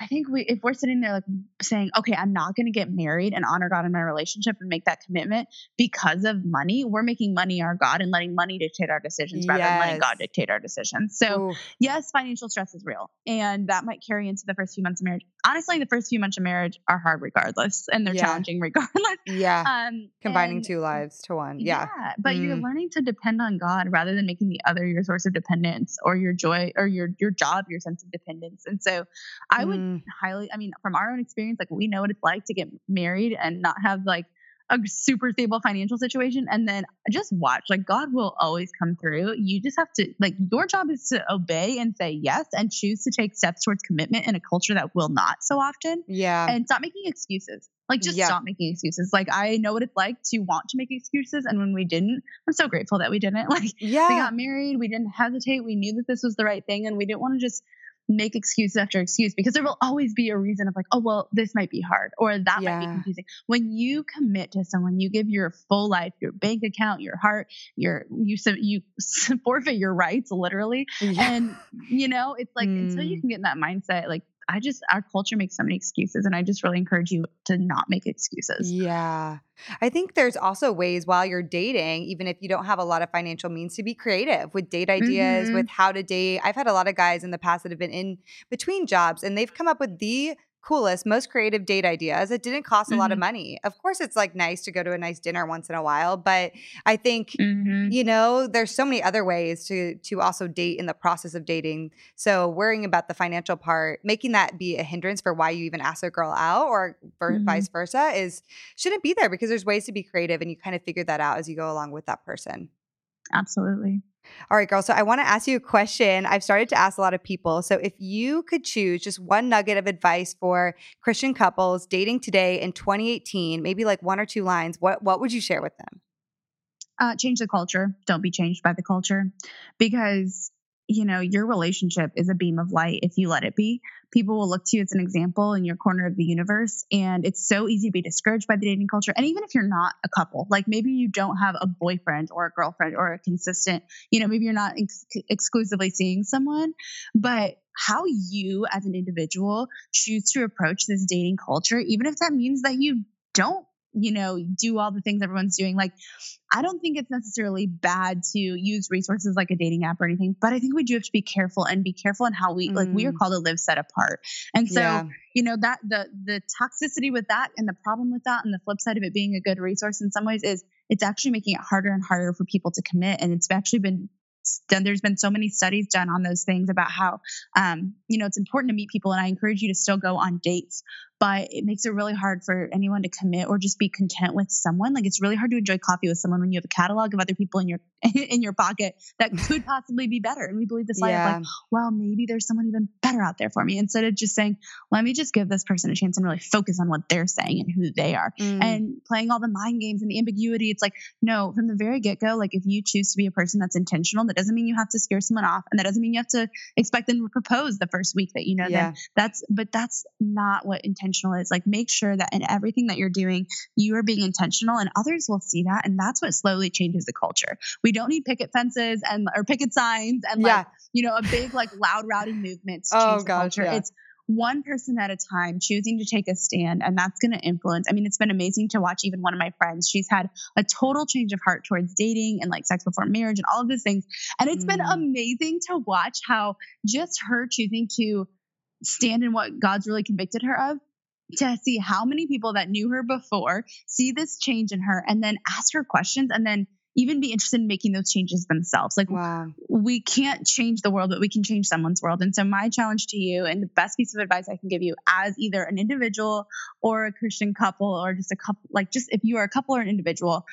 S2: I think we, if we're sitting there like saying, okay, I'm not going to get married and honor God in my relationship and make that commitment because of money, we're making money our God and letting money dictate our decisions rather yes. than letting God dictate our decisions. So, Ooh. yes, financial stress is real. And that might carry into the first few months of marriage. Honestly, the first few months of marriage are hard regardless and they're yeah. challenging regardless.
S1: Yeah. Um, Combining and, two lives to one. Yeah. yeah
S2: but mm. you're learning to depend on God rather than making the other your source of dependence or your joy or your, your job, your sense of dependence. And so I would mm. Mm. highly, I mean, from our own experience, like we know what it's like to get married and not have like a super stable financial situation and then just watch like god will always come through. You just have to like your job is to obey and say yes and choose to take steps towards commitment in a culture that will not so often
S1: yeah.
S2: and stop making excuses. Like just yeah. stop making excuses. Like i know what it's like to want to make excuses and when we didn't i'm so grateful that we didn't. Like yeah. we got married we didn't hesitate we knew that this was the right thing and we didn't want to just make excuse after excuse because there will always be a reason of like, oh, well, this might be hard or that yeah. might be confusing. When you commit to someone, you give your full life, your bank account, your heart, your, you, you forfeit your rights literally. Yeah. And, you know, it's like mm. until you mm. can get in that mindset, like I just, our culture makes so many excuses. And I just really encourage you to not make excuses.
S1: Yeah. I think there's also ways while you're dating, even if you don't have a lot of financial means, to be creative with date ideas, mm-hmm. with how to date. I've had a lot of guys in the past that have been in between jobs and they've come up with the coolest, most creative date ideas. It didn't cost mm-hmm. a lot of mm-hmm. money. Of course, it's like nice to go to a nice dinner once in a while, but I think mm-hmm. you know there's so many other ways to to also date in the process of dating. So worrying about the financial part, making that be a hindrance for why you even ask a girl out, or mm-hmm. vice versa, is shouldn't be there because there's ways to be creative, and you kind of figure that out as you go along with that person.
S2: Absolutely.
S1: All right, girl. So I want to ask you a question. I've started to ask a lot of people. So if you could choose just one nugget of advice for Christian couples dating today in 2018, maybe like one or two lines, what what would you share with them?
S2: Uh, change the culture. Don't be changed by the culture, because you know, your relationship is a beam of light if you let it be. People will look to you as an example in your corner of the universe. And it's so easy to be discouraged by the dating culture. And even if you're not a couple, like maybe you don't have a boyfriend or a girlfriend or a consistent, you know, maybe you're not ex- exclusively seeing someone, but how you as an individual choose to approach this dating culture, even if that means that you don't you know, do all the things everyone's doing. Like, I don't think it's necessarily bad to use resources like a dating app or anything, but I think we do have to be careful and be careful in how we mm. like we are mm. called to live set apart. And so, yeah. you know, that the the toxicity with that and the problem with that and the flip side of it being a good resource in some ways is it's actually making it harder and harder for people to commit. And it's actually been done there's been so many studies done on those things about how um, you know it's important to meet people and i encourage you to still go on dates but it makes it really hard for anyone to commit or just be content with someone like it's really hard to enjoy coffee with someone when you have a catalog of other people in your in your pocket that could possibly be better and we believe this lie yeah. of like well maybe there's someone even better out there for me instead of just saying let me just give this person a chance and really focus on what they're saying and who they are mm. and playing all the mind games and the ambiguity it's like no from the very get-go like if you choose to be a person that's intentional that doesn't mean you have to scare someone off and that doesn't mean you have to expect them to propose the first week that you know yeah. them that's but that's not what intentional is like make sure that in everything that you're doing you are being intentional and others will see that and that's what slowly changes the culture we don't need picket fences and or picket signs and like yeah. you know a big like loud rowdy movement to oh, change gosh, culture yeah. it's one person at a time choosing to take a stand and that's going to influence i mean it's been amazing to watch even one of my friends she's had a total change of heart towards dating and like sex before marriage and all of these things and it's mm. been amazing to watch how just her choosing to stand in what god's really convicted her of to see how many people that knew her before see this change in her and then ask her questions and then even be interested in making those changes themselves. Like wow. we can't change the world, but we can change someone's world. And so my challenge to you and the best piece of advice I can give you as either an individual or a Christian couple or just a couple like just if you are a couple or an individual,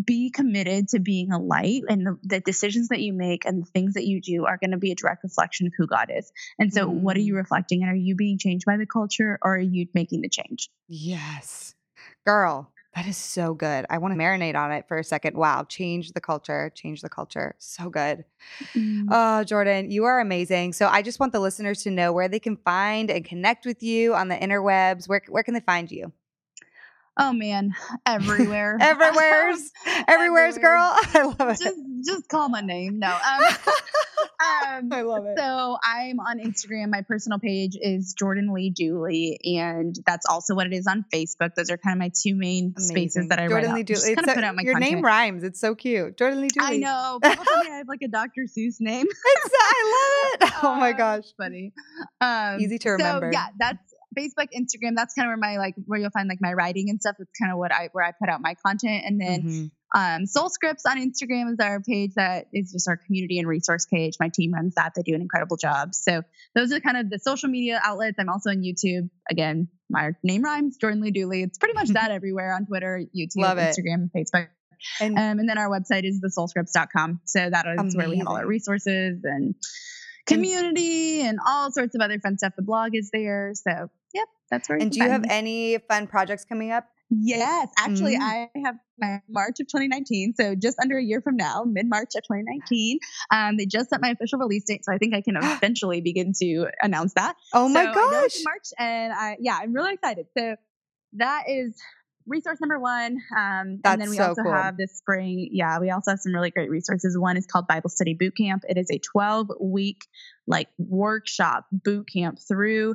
S2: be committed to being a light and the, the, decisions that you make and the things that you do are going to be a direct reflection of who God is. And so, mm. what are you mm. reflecting? And are you being changed by the culture or are you making the change?
S1: Yes. Girl, that is so good. I want to marinate on it for a second. Wow, change the culture, change the culture. So good. Mm. Oh, Jordan, you are amazing. So I just want the listeners to know where they can find and connect with you on the interwebs. Where where can they find you?
S2: Oh man, everywhere.
S1: everywhere's everywhere's girl. I love it.
S2: Just just call my name. No. Um, um, I love it. So I'm on Instagram. My personal page is Jordan Lee Dooley, and that's also what it is on Facebook. Those are kind of my two main Amazing. spaces that I Jordan Lee Dooley.
S1: Kind of put out my your content. name rhymes. It's so cute. Jordan Lee Dooley.
S2: I know. People tell me I have like a Dr. Seuss name.
S1: I love it. Oh my gosh.
S2: funny.
S1: Um, Easy to remember.
S2: So yeah, that's Facebook, Instagram, that's kind of where my like where you'll find like my writing and stuff. That's kind of what I where I put out my content. And then mm-hmm. um, Soul Scripts on Instagram is our page that is just our community and resource page. My team runs that. They do an incredible job. So those are kind of the social media outlets. I'm also on YouTube. Again, my name rhymes, Jordan Lee Dooley. It's pretty much that everywhere on Twitter, YouTube, Love Instagram, it. Facebook. And, um, and then our website is thesoulscripts.com. So that is amazing. where we have all our resources and community and all sorts of other fun stuff. The blog is there. So Yep, that's where.
S1: And do you have any fun projects coming up?
S2: Yes, actually, mm-hmm. I have my March of 2019, so just under a year from now, mid March of 2019. Um, they just set my official release date, so I think I can eventually begin to announce that.
S1: Oh my
S2: so
S1: gosh,
S2: March, and I yeah, I'm really excited. So that is resource number one. Um, and then we so also cool. have this spring. Yeah, we also have some really great resources. One is called Bible Study Boot Camp. It is a 12 week like workshop boot camp through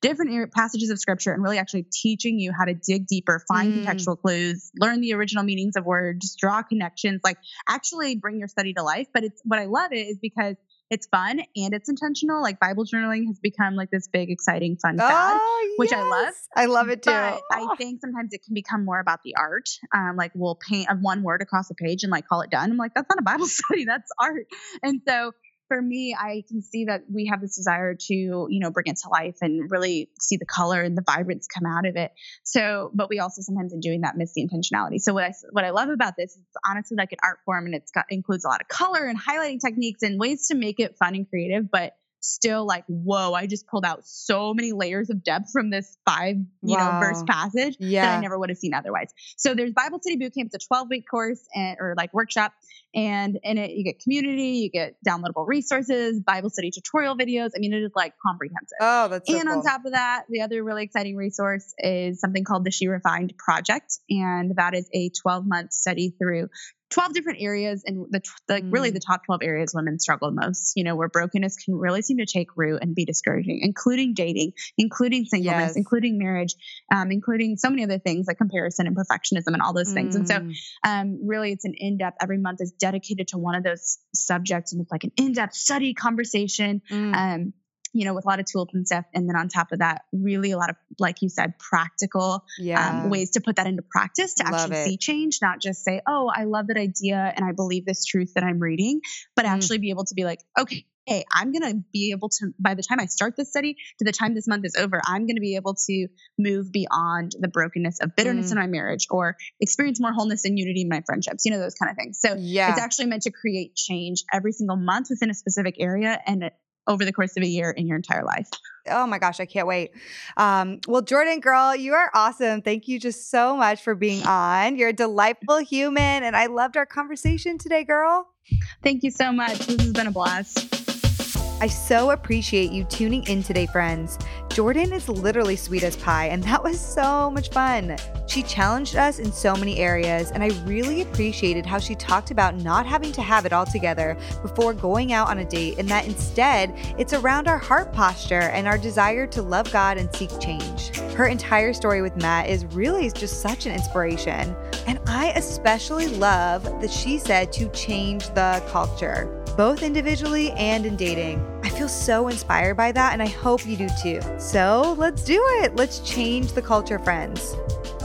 S2: different passages of scripture and really actually teaching you how to dig deeper, find mm. contextual clues, learn the original meanings of words, draw connections, like actually bring your study to life. But it's what I love it is because it's fun and it's intentional. Like Bible journaling has become like this big, exciting, fun fad, oh, which yes. I love.
S1: I love it too.
S2: But oh. I think sometimes it can become more about the art. Um, like we'll paint one word across a page and like call it done. I'm like, that's not a Bible study, that's art. And so for me, I can see that we have this desire to, you know, bring it to life and really see the color and the vibrance come out of it. So, but we also sometimes in doing that miss the intentionality. So what I what I love about this is honestly like an art form and it's got includes a lot of color and highlighting techniques and ways to make it fun and creative, but still like, whoa, I just pulled out so many layers of depth from this five, you wow. know, verse passage yeah. that I never would have seen otherwise. So there's Bible Study Bootcamp. It's a 12 week course and or like workshop. And in it, you get community, you get downloadable resources, Bible study tutorial videos. I mean, it is like comprehensive.
S1: Oh, that's so
S2: And
S1: cool.
S2: on top of that, the other really exciting resource is something called the She Refined Project. And that is a 12 month study through 12 different areas and the, the mm. really the top 12 areas women struggle most you know where brokenness can really seem to take root and be discouraging including dating including singleness yes. including marriage um, including so many other things like comparison and perfectionism and all those things mm. and so mm. um, really it's an in-depth every month is dedicated to one of those subjects and it's like an in-depth study conversation mm. um, you know, with a lot of tools and stuff. And then on top of that, really a lot of, like you said, practical um, yeah. um, ways to put that into practice to love actually it. see change, not just say, oh, I love that idea and I believe this truth that I'm reading, but mm. actually be able to be like, okay, hey, I'm going to be able to, by the time I start this study to the time this month is over, I'm going to be able to move beyond the brokenness of bitterness mm. in my marriage or experience more wholeness and unity in my friendships, you know, those kind of things. So yeah. it's actually meant to create change every single month within a specific area. And over the course of a year in your entire life.
S1: Oh my gosh, I can't wait. Um, well, Jordan, girl, you are awesome. Thank you just so much for being on. You're a delightful human, and I loved our conversation today, girl.
S2: Thank you so much. This has been a blast.
S1: I so appreciate you tuning in today, friends. Jordan is literally sweet as pie, and that was so much fun. She challenged us in so many areas, and I really appreciated how she talked about not having to have it all together before going out on a date, and that instead it's around our heart posture and our desire to love God and seek change. Her entire story with Matt is really just such an inspiration, and I especially love that she said to change the culture both individually and in dating. I feel so inspired by that, and I hope you do too. So let's do it. Let's change the culture, friends.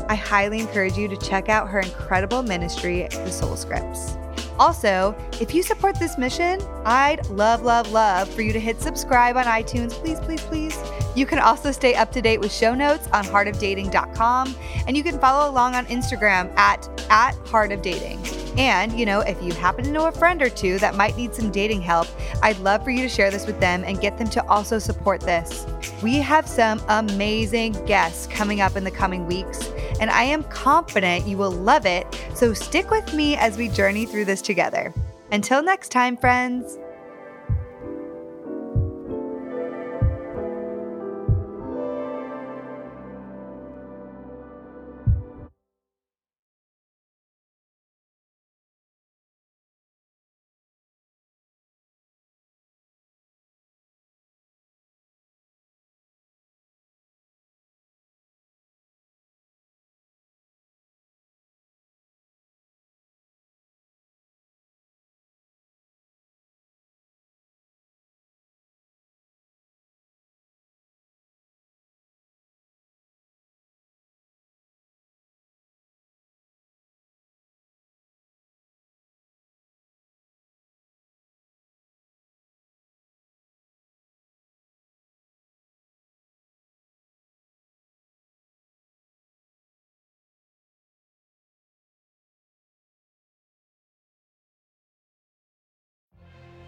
S1: I highly encourage you to check out her incredible ministry, The Soul Scripts. Also, if you support this mission, I'd love, love, love for you to hit subscribe on iTunes. Please, please, please. You can also stay up to date with show notes on heartofdating.com, and you can follow along on Instagram at, at heartofdating. And, you know, if you happen to know a friend or two that might need some dating help, I'd love for you to share this with them and get them to also support this. We have some amazing guests coming up in the coming weeks, and I am confident you will love it. So stick with me as we journey through this together. Until next time, friends.